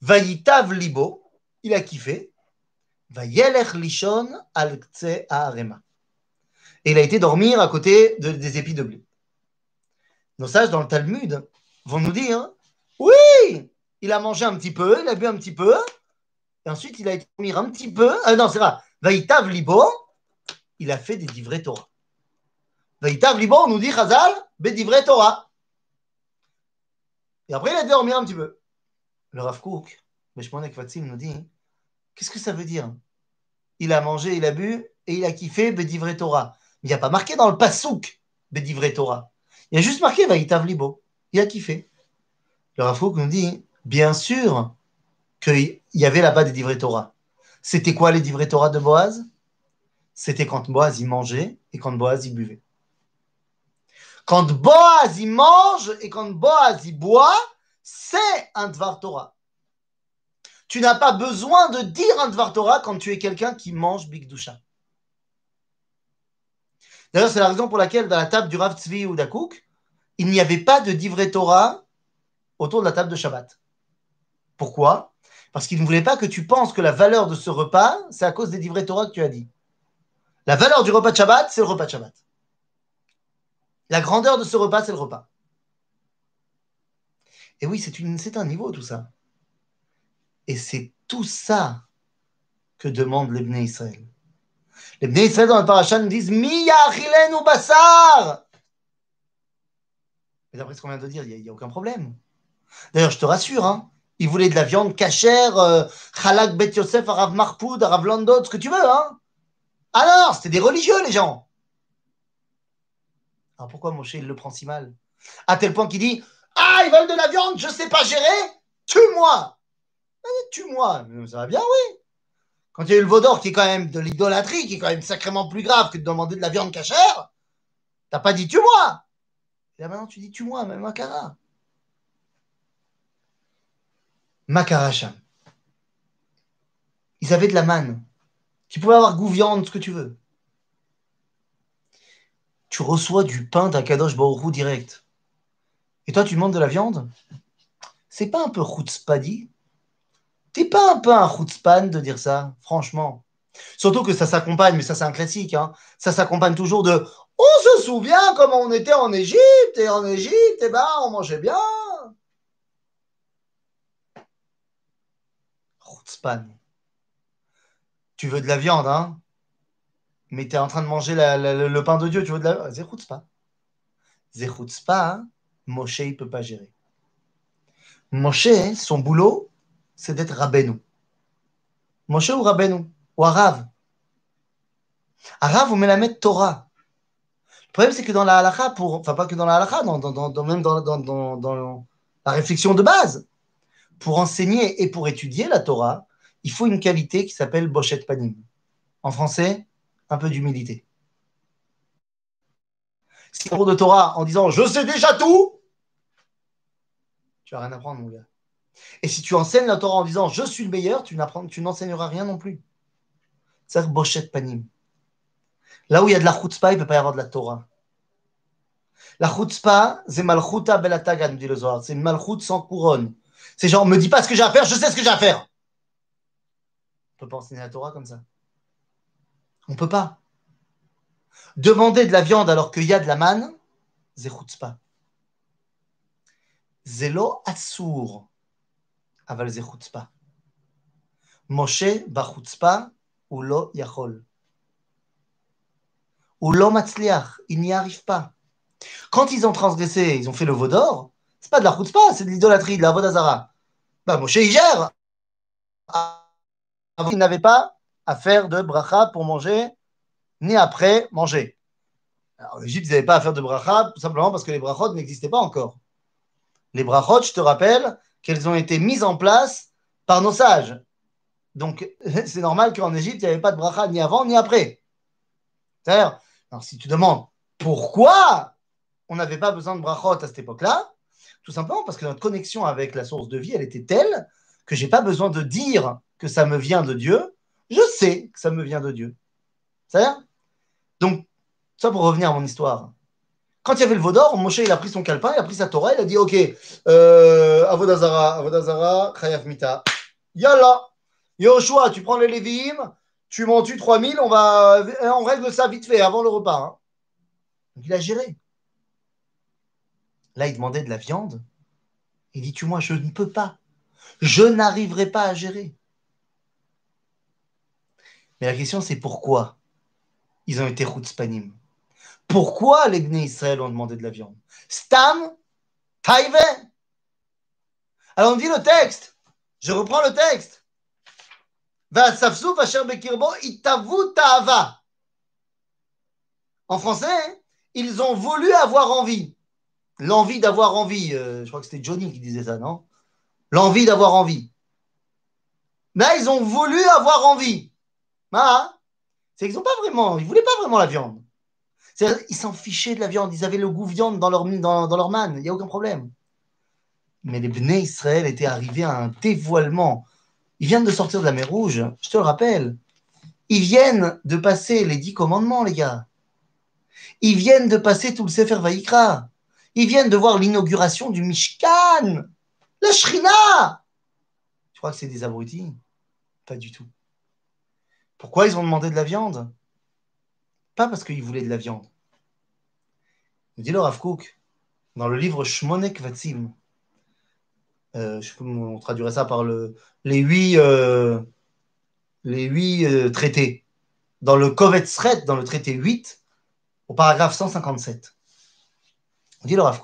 Vayitav Libo, il a kiffé. Al. Et il a été dormir à côté des épis de blé. Nos sages dans le Talmud vont nous dire Oui, il a mangé un petit peu, il a bu un petit peu, et ensuite il a été dormir un petit peu. Ah non, c'est vrai. Vaïtav Libo, il a fait des divrei Torah. Vaïtav Libo, on nous dit Chazal, Bédivrei Torah. Et après, il a dormi un petit peu. Le Rav Kook, Beshmonek Fatsim, nous dit Qu'est-ce que ça veut dire? Il a mangé, il a bu et il a kiffé Bédivrei Torah. il n'y a pas marqué dans le Passouk Bédivrei Torah. Il y a juste marqué Vaïtav Libo. Il a kiffé. Le Rav Kook nous dit Bien sûr qu'il y avait là-bas des divrei Torah. C'était quoi les divrei Torah de Boaz? C'était quand Boaz y mangeait et quand Boaz y buvait. Quand Boaz y mange et quand Boaz y boit, c'est un Dvar Torah. Tu n'as pas besoin de dire un Dvar Torah quand tu es quelqu'un qui mange Big Dusha. D'ailleurs, c'est la raison pour laquelle dans la table du Rav Tzvi ou d'Akouk, il n'y avait pas de divrei Torah autour de la table de Shabbat. Pourquoi? Parce qu'il ne voulait pas que tu penses que la valeur de ce repas, c'est à cause des divrei Torah que tu as dit. La valeur du repas de Shabbat, c'est le repas de Shabbat. La grandeur de ce repas, c'est le repas. Et oui, c'est un niveau tout ça. Et c'est tout ça que demande l'Ebné Israël. Les Israël dans le parachat nous disent Miya ou basar Mais d'après ce qu'on vient de dire, il n'y a, aucun problème. D'ailleurs, je te rassure, hein, ils voulaient de la viande cachère, euh, Khalak Bet Yosef, Arav Marpoud, Arav Landot, ce que tu veux, hein. Alors, c'était des religieux, les gens. Alors pourquoi Moshe, il le prend si mal? À tel point qu'il dit Ah, ils veulent de la viande, je ne sais pas gérer, tue-moi Tue-moi Ça va bien, oui. Quand il y a eu le Vaudor, qui est quand même de l'idolâtrie, qui est quand même sacrément plus grave que de demander de la viande cachère, t'as pas dit tue-moi Et là maintenant, tu dis tue-moi, même Makara. Makaracham. Ils avaient de la manne. Tu pouvais avoir goût viande, ce que tu veux tu reçois du pain d'un Kadosh direct. Et toi, tu demandes de la viande? C'est pas un peu chutzpadi T'es pas un peu un chutzpan de dire ça, franchement Surtout que ça s'accompagne, mais ça c'est un classique, hein. ça s'accompagne toujours de On se souvient comment on était en Égypte, et en Égypte, eh ben, on mangeait bien. Chutzpan. Tu veux de la viande, hein mais tu es en train de manger le pain de Dieu, tu veux de la. Zechutzpa. Zechutzpa, hein, Moshe, il ne peut pas gérer. Moshe, son boulot, c'est d'être Rabbeinu. Moshe ou Rabbeinu, ou Arav. Arav ou Melamed Torah. Le problème, c'est que dans la halakha, pour, enfin pas que dans la halakha, même dans, la réflexion de base, pour enseigner et pour étudier la Torah, il faut une qualité qui s'appelle Bochet Panim. En français, un peu d'humilité. Si tu de Torah en disant je sais déjà tout, tu vas rien apprendre, mon gars. Et si tu enseignes la Torah en disant je suis le meilleur, tu n'enseigneras rien non plus. C'est Bochet Panim. Là où il y a de la chutzpah, il ne peut pas y avoir de la Torah. La chutzpah, c'est malchuta belataga, nous dit le Zohar. C'est une malchut sans couronne. C'est genre, me dis pas ce que j'ai à faire, je sais ce que j'ai à faire. On ne peut pas enseigner la Torah comme ça. On ne peut pas. Demander de la viande alors qu'il y a de la manne, c'est chutzpah. Zelo assour, ba chutzpah ou lo yachol. Ou lo matzliach, il n'y arrive pas. Quand ils ont transgressé, ils ont fait le veau d'or, c'est pas de la chutzpah, c'est de l'idolâtrie, de la vodazara. Bah, Moshe, il gère. Il n'avait pas à faire de bracha pour manger, ni après manger. Alors, en Égypte, ils n'avaient pas à faire de bracha, simplement parce que les brachot n'existaient pas encore. Les brachot, je te rappelle, qu'elles ont été mises en place par nos sages. Donc, c'est normal qu'en Égypte, il n'y avait pas de bracha ni avant ni après. C'est-à-dire, si tu demandes pourquoi on n'avait pas besoin de brachot à cette époque-là, tout simplement parce que notre connexion avec la source de vie, elle était telle que j'ai pas besoin de dire que ça me vient de Dieu. Je sais que ça me vient de Dieu. C'est-à-dire? Donc, ça pour revenir à mon histoire. Quand il y avait le Vaudor, Moshe, il a pris son calepin, il a pris sa Torah, il a dit Ok, euh, Avodazara, Avodazara, Chayav Mita. Yalla Yoshua, tu prends les Lévim, tu m'en tues 3000, on, va, on règle ça vite fait avant le repas. Hein. Il a géré. Là, il demandait de la viande. Il dit, tu moi, je ne peux pas. Je n'arriverai pas à gérer. Mais la question, c'est pourquoi ils ont été spanim Pourquoi les Bnei Israël ont demandé de la viande? Stam, Taïve. Alors on dit le texte. Je reprends le texte. En français, ils ont voulu avoir envie l'envie d'avoir envie. Euh, je crois que c'était Johnny qui disait ça, non? L'envie d'avoir envie. Là, ils ont voulu avoir envie. C'est qu'ils n'ont pas vraiment, ils voulaient pas vraiment la viande. Ils s'en fichaient de la viande. Ils avaient le goût viande dans leur, dans, manne. Il n'y a aucun problème. Mais les Bnei Israël étaient arrivés à un dévoilement. Ils viennent de sortir de la mer Rouge, je te le rappelle. Ils viennent de passer les dix commandements, les gars. Ils viennent de passer tout le Sefer Vaïkra. Ils viennent de voir l'inauguration du Mishkan, la Shrina. Tu crois que c'est des abrutis? Pas du tout. Pourquoi ils ont demandé de la viande? Parce qu'ils voulaient de la viande. dit le Rav dans le livre Shmonek Vatsim, euh, on traduirait ça par le, les huit, euh, les huit euh, traités. Dans le Kovetzret, dans le traité 8, au paragraphe 157 dit le Rav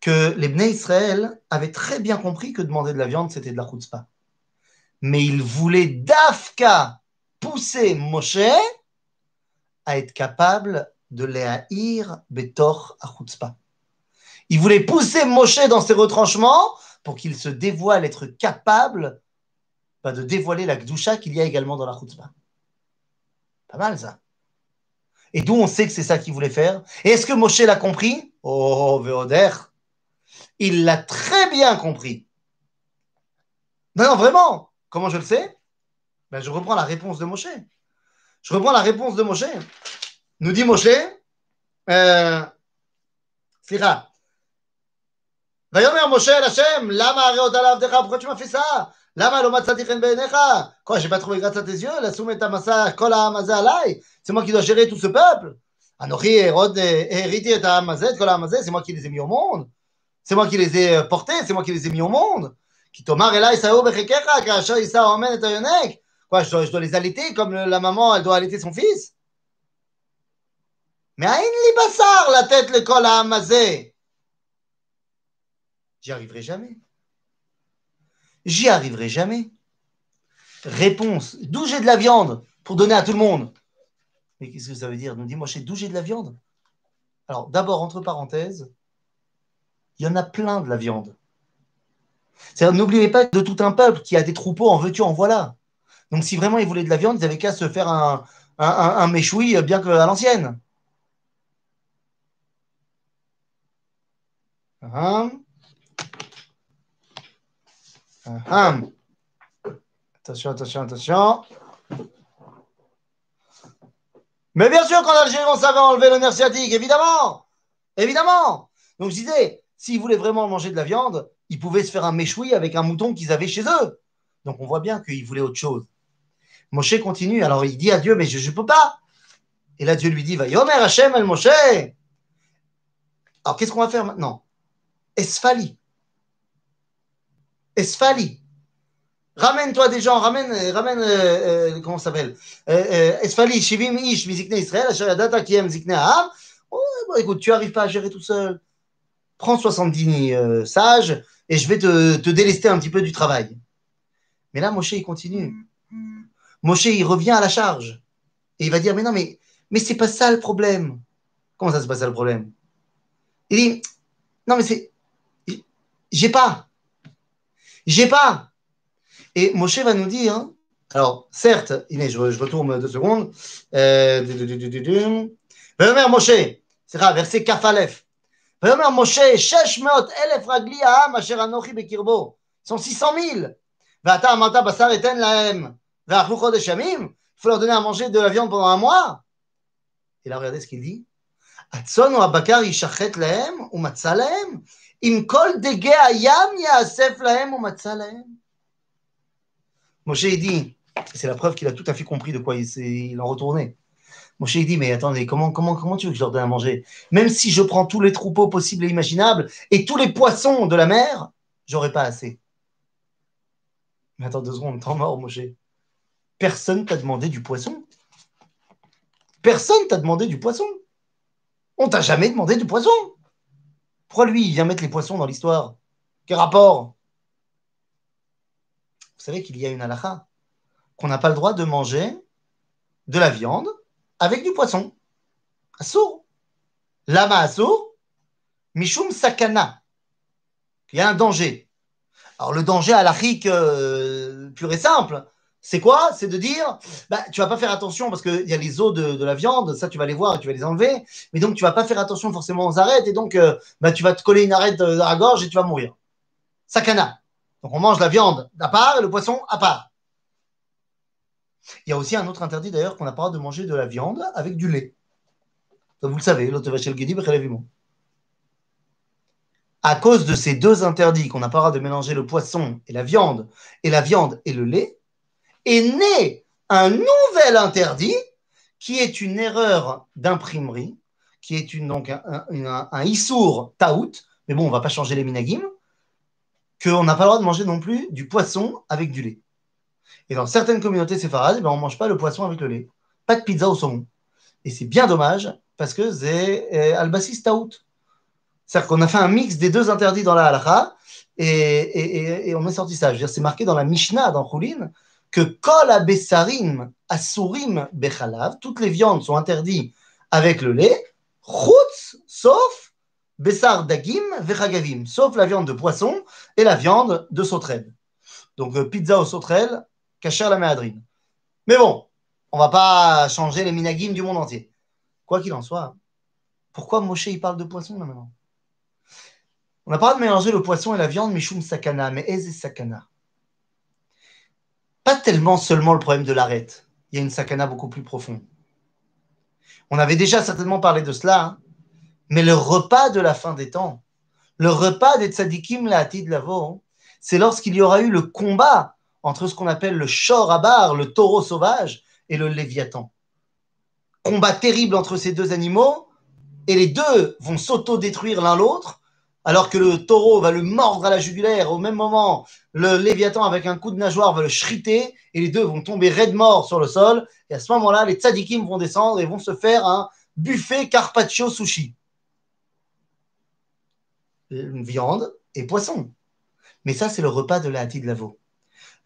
que les Bnei Israël avaient très bien compris que demander de la viande, c'était de la chutzpah. Mais ils voulaient d'Afka pousser Moshe à être capable de les haïr betor à chutzpah. Ils voulaient pousser Moshe dans ses retranchements pour qu'il se dévoile, être capable bah, de dévoiler la gdusha qu'il y a également dans la chutzpah. Pas mal ça. Et d'où on sait que c'est ça qu'il voulait faire. Est-ce que Moshe l'a compris? Oh, Véoder Il l'a très bien compris. Non, non, vraiment. Comment je le sais? Ben, Je reprends la réponse de Moshe. Je reprends la réponse de Moshe. Nous dit Moshe, euh, Sira. Moshe Hachem, Lama pourquoi tu m'as fait ça? Lama lo matzati chen Quoi, j'ai pas trouvé grâce à tes yeux? La soumet massa kol alai c'est moi qui dois gérer tout ce peuple. C'est moi qui les ai mis au monde. C'est moi qui les ai portés, c'est moi qui les ai mis au monde. Quoi, je dois, les allaiter comme la maman, elle doit allaiter son fils? Mais à Bassar, la tête, le col à Amazé. J'y arriverai jamais. J'y arriverai jamais. Réponse. D'où j'ai de la viande pour donner à tout le monde mais qu'est-ce que ça veut dire? Nous dit Moshe, d'où j'ai de la viande? Alors, d'abord, entre parenthèses, il y en a plein de la viande. N'oubliez pas de tout un peuple qui a des troupeaux en veux-tu, en voilà. Donc si vraiment ils voulaient de la viande, ils avaient qu'à se faire un, un, un, méchoui bien qu'à l'ancienne. Attention, attention, attention. Mais bien sûr qu'en Algérie, on savait enlever le nerf sciatique, évidemment. Évidemment. Donc je disais, s'ils voulaient vraiment manger de la viande, ils pouvaient se faire un méchoui avec un mouton qu'ils avaient chez eux. Donc on voit bien qu'ils voulaient autre chose. Moshe continue, alors il dit à Dieu, mais je ne peux pas. Et là, Dieu lui dit, va Yomer Hashem el Moshe. Alors qu'est-ce qu'on va faire maintenant? Esfali. Esfali. Ramène-toi des gens, ramène, ramène euh, euh, comment s'appelle? Euh, Esfali, Shivim Ish, Mizikne Israël, Data Kiem Zikne. Oh, écoute, tu n'arrives pas à gérer tout seul. Prends 70 sages et je vais te, te, délester un petit peu du travail. Mais là, Moshe, il continue. Moshe, il revient à la charge. Et il va dire, mais non, mais, mais c'est pas ça le problème. Comment ça, c'est pas ça le problème Il dit, non, mais c'est, j'ai pas. J'ai pas. Et Moshe va nous dire, alors certes, Inès, je, retourne deux secondes. Veomer Moshe, c'est ça, verset Kafalef. Veomer Moshe, Sheshmeot Elef Ragli Aham, Asher Anochi Bekirbo. Ils sont 600 000. Vata Amata Basar Eten Lahem. Il faut leur donner à manger de la viande pendant un mois. Et là, regardez ce qu'il dit. Moshe dit, c'est la preuve qu'il a tout à fait compris de quoi il, en retournait. Moshe dit, mais attendez, comment, comment, comment tu veux que je leur donne à manger? Même si je prends tous les troupeaux possibles et imaginables et tous les poissons de la mer, j'aurai pas assez. Mais attends deux secondes, temps mort, Moshe. Personne t'a demandé du poisson. Personne t'a demandé du poisson. On t'a jamais demandé du poisson. Pourquoi lui, il vient mettre les poissons dans l'histoire? Quel rapport? Vous savez qu'il y a une halakha qu'on n'a pas le droit de manger de la viande avec du poisson. Assour. Lama assour. Mishum sakana. Il y a un danger. Alors le danger à euh, pur et simple, c'est quoi? C'est de dire, bah, tu vas pas faire attention parce qu'il y a les os de, la viande, ça tu vas les voir et tu vas les enlever, mais donc tu vas pas faire attention forcément aux arêtes et donc euh, bah, tu vas te coller une arête dans la gorge et tu vas mourir. Sakana. Donc on mange la viande à part et le poisson à part. Il y a aussi un autre interdit d'ailleurs qu'on n'a pas de manger de la viande avec du lait. vous le savez, à cause de ces deux interdits qu'on n'a pas de mélanger le poisson et la viande, et la viande et le lait, est né un nouvel interdit qui est une erreur d'imprimerie, qui est une, donc un, un, issour taout, mais bon, on ne va pas changer les minagim, qu'on n'a pas le droit de manger non plus du poisson avec du lait. Et dans certaines communautés séfarades, eh ben, on ne mange pas le poisson avec le lait. Pas de pizza au saumon. Et c'est bien dommage parce que c'est euh, albasis taout. C'est-à-dire qu'on a fait un mix des deux interdits dans la halakha et, on est sorti ça. C'est marqué dans la Mishnah, dans Choulin, que kol abessarim asurim bechalav, toutes les viandes sont interdites avec le lait, chutz, sauf bessar dagim vechagavim, sauf la viande de poisson et la viande de sauterelle. Donc euh, pizza au sauterelle, cacher la méadrine. Mais bon, on va pas changer les minagim du monde entier. Quoi qu'il en soit, pourquoi Moshe il parle de poisson maintenant? On n'a pas de mélanger le poisson et la viande, mais choum sakana, mais et sakana pas tellement seulement le problème de l'arête. Il y a une sakana beaucoup plus profonde. On avait déjà certainement parlé de cela, hein. mais le repas de la fin des temps, le repas des tzadikim la de lavo, c'est lorsqu'il y aura eu le combat entre ce qu'on appelle le shor abar, le taureau sauvage, et le léviathan. Combat terrible entre ces deux animaux, et les deux vont s'auto-détruire l'un l'autre, alors que le taureau va le mordre à la jugulaire, au même moment, le léviathan avec un coup de nageoire va le shriter et les deux vont tomber raide mort sur le sol. Et à ce moment-là, les tzadikim vont descendre et vont se faire un buffet carpaccio sushi. Viande et poisson. Mais ça, c'est le repas de la de Lavo.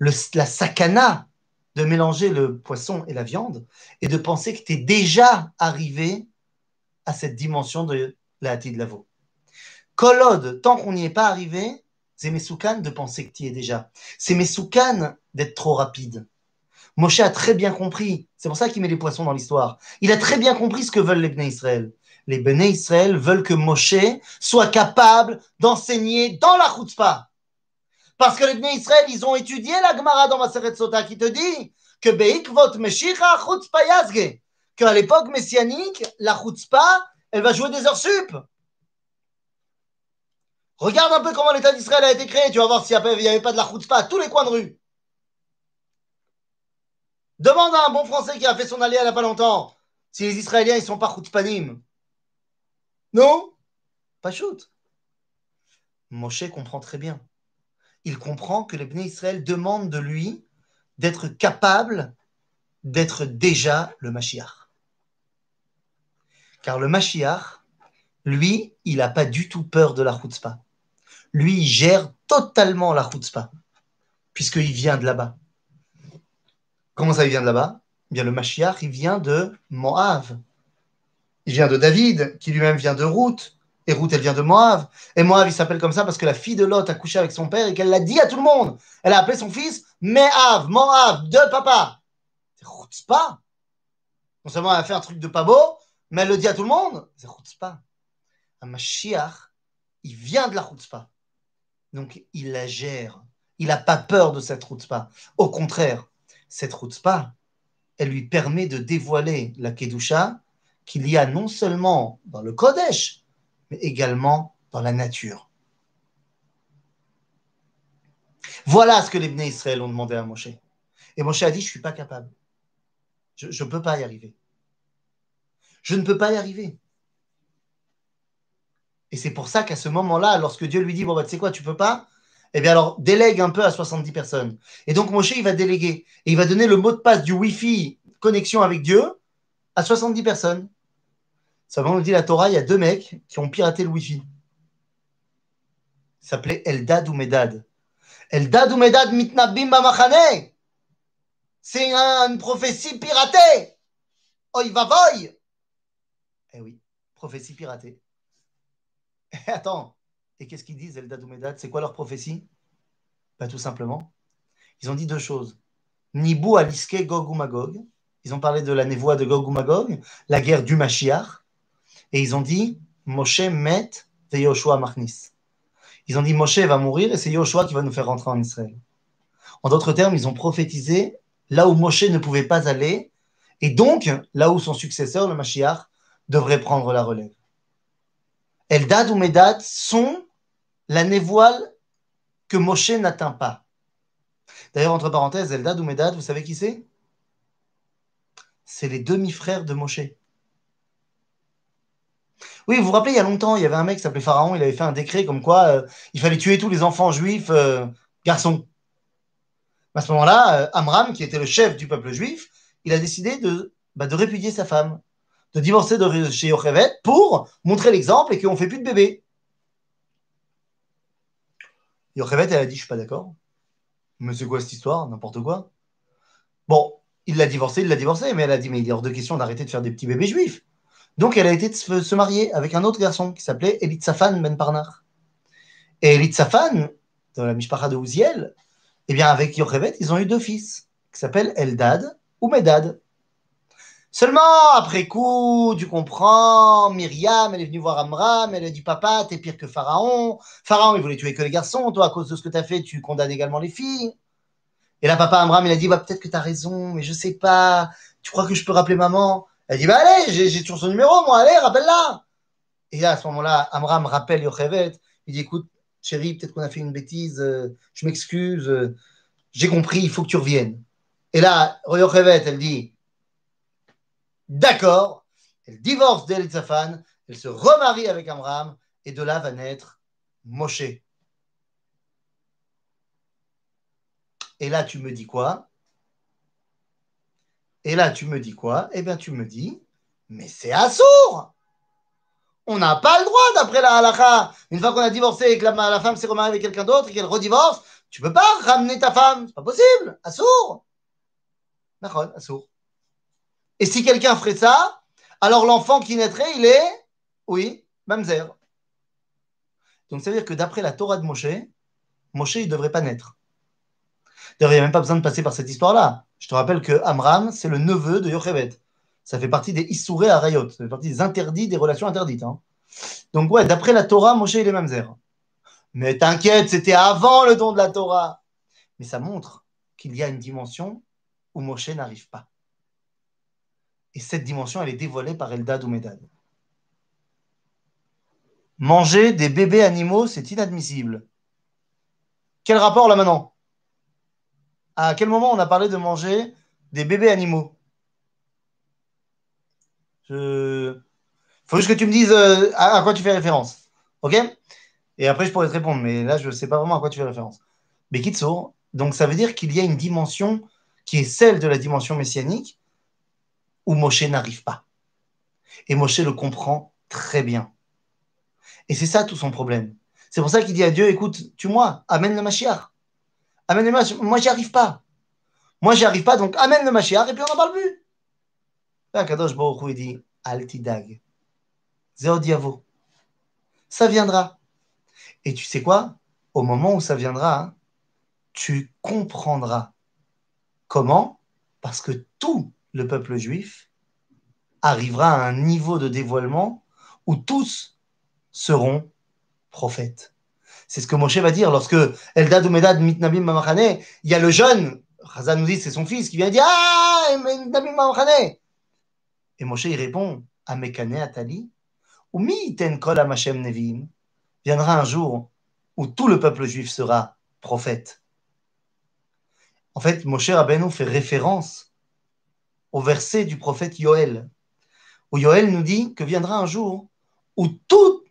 La sakana de mélanger le poisson et la viande et de penser que tu es déjà arrivé à cette dimension de la de Lavo. Kolod, tant qu'on n'y est pas arrivé, C'est Messoukan de penser que tu y es déjà. C'est Messoukan d'être trop rapide. Moshe a très bien compris. C'est pour ça qu'il met les poissons dans l'histoire. Il a très bien compris ce que veulent les Bnei Israël. Les Bnei Israël veulent que Moshe soit capable d'enseigner dans la chutzpah. Parce que les Bnei Israël, ils ont étudié la Gemara dans Maseret Sota qui te dit que Beikvot Meshicha yazge. Qu'à l'époque messianique, la chutzpah, elle va jouer des heures sup. Regarde un peu comment l'État d'Israël a été créé. Tu vas voir s'il n'y avait pas de la chutzpah à tous les coins de rue. Demande à un bon Français qui a fait son allié il n'y a pas longtemps si les Israéliens ils sont pas chutzpanim. Non? Pas shoot. Moshe comprend très bien. Il comprend que les Israël demandent de lui d'être capable d'être déjà le Mashiach. Car le Mashiach, lui, il n'a pas du tout peur de la. Lui, il gère totalement la chutzpah, puisqu'il vient de là-bas. Comment ça, il vient de là-bas? Eh Bien, le Mashiach, il vient de Moab. Il vient de David, qui lui-même vient de Ruth. Et Ruth, elle vient de Moab. Et Moab, il s'appelle comme ça parce que la fille de Lot a couché avec son père et qu'elle l'a dit à tout le monde. Elle a appelé son fils Meav, Moab, de papa. C'est pas. Non seulement elle a fait un truc de pas beau, mais elle le dit à tout le monde. C'est pas. Un Mashiach, il vient de la chutzpah. Donc, il la gère. Il n'a pas peur de cette chutzpah. Au contraire, cette chutzpah, elle lui permet de dévoiler la Kedusha qu'il y a non seulement dans le Kodesh, mais également dans la nature. Voilà ce que les Bnei Israël ont demandé à Moshe. Et Moshe a dit, je ne suis pas capable. Je ne peux pas y arriver. Je ne peux pas y arriver. Et c'est pour ça qu'à ce moment-là, lorsque Dieu lui dit, bon, bah, tu sais quoi, tu peux pas, eh bien alors, délègue un peu à 70 personnes. Et donc, Moshe, il va déléguer. Et il va donner le mot de passe du Wi-Fi connexion avec Dieu à 70 personnes. Ça nous dit la Torah, il y a deux mecs qui ont piraté le Wi-Fi. Ça s'appelait Eldad ou Medad. Eldad ou Medad mitnabim bamachane. C'est une prophétie piratée. Oi va voy. Eh oui, prophétie piratée. Attends, et qu'est-ce qu'ils disent, Eldad ou C'est quoi leur prophétie? Bah, Tout simplement, ils ont dit deux choses. Nibou aliske Gog ou Magog. Ils ont parlé de la névoie de Gog ou Magog, la guerre du Mashiach. Et ils ont dit Moshe met ve Yoshua machnis. Ils ont dit Moshe va mourir et c'est Yoshua qui va nous faire rentrer en Israël. En d'autres termes, ils ont prophétisé là où Moshe ne pouvait pas aller et donc là où son successeur, le Mashiach, devrait prendre la relève. Eldad ou Medad sont la névoile que Moshe n'atteint pas. D'ailleurs, entre parenthèses, Eldad ou Medad, vous savez qui c'est? C'est les demi-frères de Moshe. Oui, vous vous rappelez, il y a longtemps, il y avait un mec qui s'appelait Pharaon, il avait fait un décret comme quoi euh, il fallait tuer tous les enfants juifs euh, garçons. À ce moment-là, euh, Amram, qui était le chef du peuple juif, il a décidé de, bah, de répudier sa femme, de divorcer de chez Yochevet pour montrer l'exemple et qu'on ne fait plus de bébé. Yochevet, elle a dit Je suis pas d'accord. Mais c'est quoi cette histoire? N'importe quoi. Bon, il l'a divorcé, il l'a divorcé, mais elle a dit Mais il est hors de question d'arrêter de faire des petits bébés juifs. Donc, elle a été se marier avec un autre garçon qui s'appelait Elitzafan Ben Parnar. Et Elitzafan, dans la Mishpacha de Ouziel, eh bien, avec Yochevet, ils ont eu deux fils qui s'appellent Eldad ou Medad. Seulement, après coup, tu comprends, Myriam, elle est venue voir Amram, elle a dit Papa, t'es pire que Pharaon. Pharaon, il voulait tuer que les garçons, toi, à cause de ce que t'as fait, tu condamnes également les filles. Et là, papa Amram, il a dit bah, Peut-être que t'as raison, mais je sais pas. Tu crois que je peux rappeler maman? Elle dit Bah, allez, j'ai toujours son numéro, moi, allez, rappelle-la. Et là, à ce moment-là, Amram rappelle Yochevet. Il dit Écoute, chérie, peut-être qu'on a fait une bêtise, euh, je m'excuse, euh, j'ai compris, il faut que tu reviennes. Et là, Yochevet, elle dit D'accord, elle divorce d'Elitzaphan, elle se remarie avec Amram, et de là va naître Moshe. Et là, tu me dis quoi? Et là, tu me dis quoi? Eh bien, tu me dis, mais c'est assourd On n'a pas le droit, d'après la halakha. Une fois qu'on a divorcé et que la, femme s'est remariée avec quelqu'un d'autre et qu'elle redivorce, tu ne peux pas ramener ta femme. C'est pas possible. Assourd D'accord, assourd. Et si quelqu'un ferait ça, alors l'enfant qui naîtrait, il est, oui, mamzer. Donc ça veut dire que d'après la Torah de Moshe, Moshe, il ne devrait pas naître. D'ailleurs, il n'y a même pas besoin de passer par cette histoire-là. Je te rappelle que Amram, c'est le neveu de Yochebed. Ça fait partie des Issouré à Rayot. Ça fait partie des interdits, des relations interdites. Hein. Donc, ouais, d'après la Torah, Moshe, il est mamzer. Mais t'inquiète, c'était avant le don de la Torah. Mais ça montre qu'il y a une dimension où Moshe n'arrive pas. Et cette dimension, elle est dévoilée par Eldad ou Medad. Manger des bébés animaux, c'est inadmissible. Quel rapport là maintenant? À quel moment on a parlé de manger des bébés animaux? Je... faut juste que tu me dises euh, à, quoi tu fais référence. Ok? Et après, je pourrais te répondre, mais là, je ne sais pas vraiment à quoi tu fais référence. Mais Kitsour, donc ça veut dire qu'il y a une dimension qui est celle de la dimension messianique où Moshe n'arrive pas. Et Moshe le comprend très bien. Et c'est ça tout son problème. C'est pour ça qu'il dit à Dieu, écoute, tue-moi, amène le Mashiach. Amène le Mashiach. Moi, j'y arrive pas. Moi, j'y arrive pas, donc amène le Mashiach et puis on n'en parle plus. Là, Kadosh Baruch il dit, Altidag. Zéodiavo. Ça viendra. Et tu sais quoi? Au moment où ça viendra, tu comprendras. Comment? Parce que tout le peuple juif arrivera à un niveau de dévoilement où tous seront prophètes. C'est ce que Moshe va dire lorsque Eldad ou Medad mitnabim mamachane, il y a le jeune, Chazan nous dit c'est son fils, qui vient dire Ah, mitnabim mamachane. Et Moshe il répond Amekane atali, ou mi kol amashem nevim. Viendra un jour où tout le peuple juif sera prophète. En fait, Moshe Rabbeinu fait référence au verset du prophète Yoël, où Yoël nous dit que viendra un jour où tout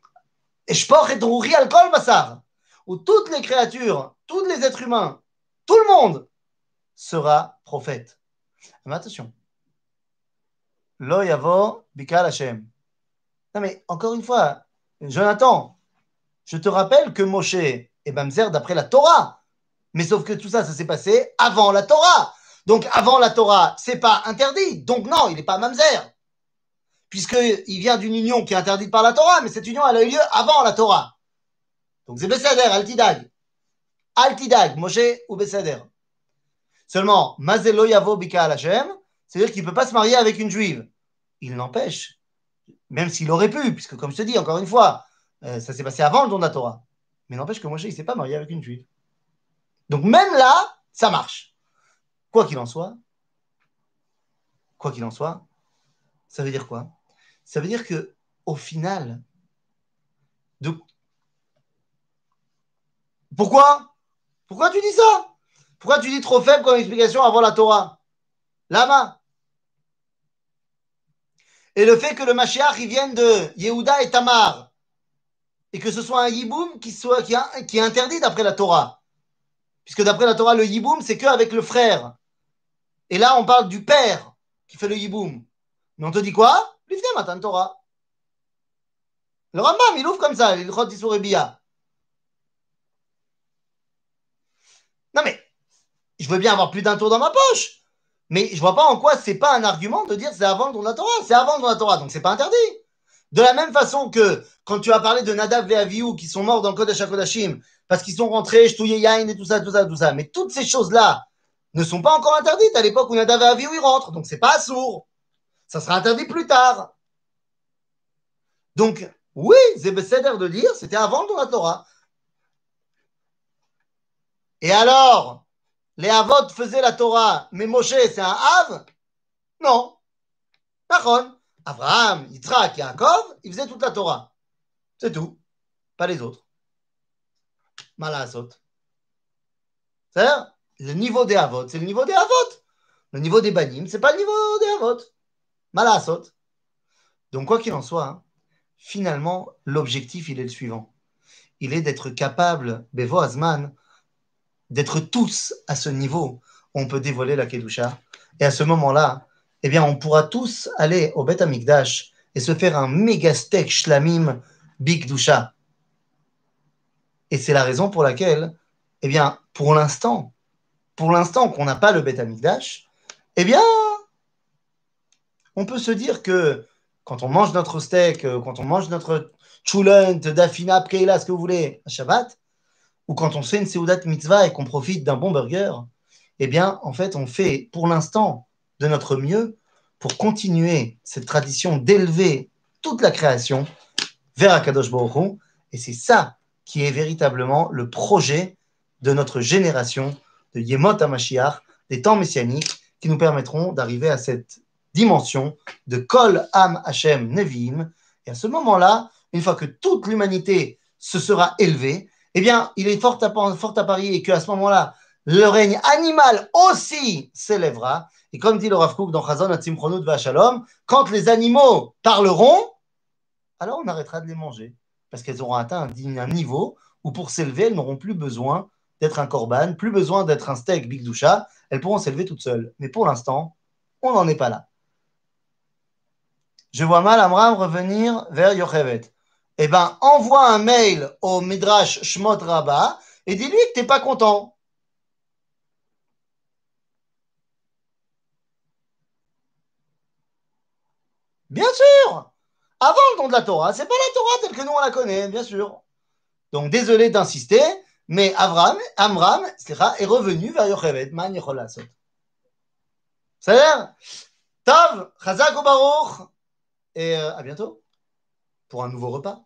où toutes les créatures, tous les êtres humains, tout le monde sera prophète. Mais attention. Lo yavo bikal Hashem. Non mais encore une fois, Jonathan, je te rappelle que Moshe est Bamzer d'après la Torah. Mais sauf que tout ça, ça s'est passé avant la Torah. Donc avant la Torah, c'est pas interdit. Donc non, il n'est pas Mamzer puisqu'il vient d'une union qui est interdite par la Torah, mais cette union, elle a eu lieu avant la Torah. Donc c'est Besséder, Altidag. Altidag, Moshe ou Besséder. Seulement, Mazelo Yavo Bika Hashem, c'est-à-dire qu'il ne peut pas se marier avec une juive. Il n'empêche, même s'il aurait pu, puisque comme je te dis, encore une fois, euh, ça s'est passé avant le don de la Torah. Mais n'empêche que Moshe, il ne s'est pas marié avec une juive. Donc même là, ça marche. Quoi qu'il en soit, quoi qu'il en soit, ça veut dire quoi? Ça veut dire que au final, de... pourquoi? Pourquoi tu dis ça? Pourquoi tu dis trop faible comme explication avant la Torah? Lama Et le fait que le Mashiach il vienne de Yehuda et Tamar et que ce soit un yiboum qui, soit, qui, qui est interdit d'après la Torah. Puisque d'après la Torah, le yiboum, c'est qu'avec le frère. Et là, on parle du père qui fait le yiboum. Mais on te dit quoi? L'Ifne Matan Torah. Le Rambam, il ouvre comme ça, il Bia. Non mais, je veux bien avoir plus d'un tour dans ma poche. Mais je vois pas en quoi c'est pas un argument de dire c'est avant le don de la Torah. C'est avant le don de la Torah, donc c'est pas interdit. De la même façon que quand tu as parlé de Nadav et Avihu qui sont morts dans le Kodesh HaKodashim parce qu'ils sont rentrés, Shtouye Yain et tout ça, tout ça, tout ça. Mais toutes ces choses-là ne sont pas encore interdites à l'époque où Nadav et Avihu ils rentrent. Donc c'est pas sourd. Ça sera interdit plus tard. Donc, oui, c'est de dire, c'était avant dans la Torah. Et alors, les Avot faisaient la Torah, mais Moshe, c'est un Av? Non. D'accord. Abraham, Yitzhak Yaakov, ils faisaient toute la Torah. C'est tout. Pas les autres. Malasot. C'est-à-dire, le niveau des Avot, c'est le niveau des Avot. Le niveau des Banim, c'est pas le niveau des Avot. Malasot. Donc, quoi qu'il en soit, hein, finalement, l'objectif, il est le suivant. Il est d'être capable, Bevo Azman, d'être tous à ce niveau où on peut dévoiler la Kedusha. Et à ce moment-là, eh bien, on pourra tous aller au Bet Amikdash et se faire un méga steak shlamim Big Et c'est la raison pour laquelle, eh bien, pour l'instant, pour l'instant qu'on n'a pas le Bet Amikdash, eh bien, on peut se dire que quand on mange notre steak, euh, quand on mange notre chulent, dafina, pkeila, ce que vous voulez, à Shabbat, ou quand on fait une Seudat Mitzvah et qu'on profite d'un bon burger, eh bien, en fait, on fait pour l'instant de notre mieux pour continuer cette tradition d'élever toute la création vers Akadosh Baruch Et c'est ça qui est véritablement le projet de notre génération de Yemot HaMashiach, des temps messianiques, qui nous permettront d'arriver à cette dimension de Kol Am Hashem Nevi'im. Et à ce moment-là, une fois que toute l'humanité se sera élevée, eh bien, il est fort à, fort à parier qu'à ce moment-là, le règne animal aussi s'élèvera. Et comme dit le Rav Kook dans Chazon Atzimchonut Shalom, quand les animaux parleront, alors on arrêtera de les manger. Parce qu'elles auront atteint un niveau où pour s'élever, elles n'auront plus besoin d'être un korban, plus besoin d'être un steak Big Doucha, elles pourront s'élever toutes seules. Mais pour l'instant, on n'en est pas là. Je vois mal Amram revenir vers Yochevet. Eh bien, envoie un mail au Midrash Shmot Rabba et dis-lui que tu n'es pas content. Bien sûr Avant le don de la Torah, c'est pas la Torah telle que nous on la connaît, bien sûr. Donc désolé d'insister, mais Avram, Amram est revenu vers Yocheved. Man C'est-à-dire, Tav, Chazak Baruch, et euh, à bientôt pour un nouveau repas.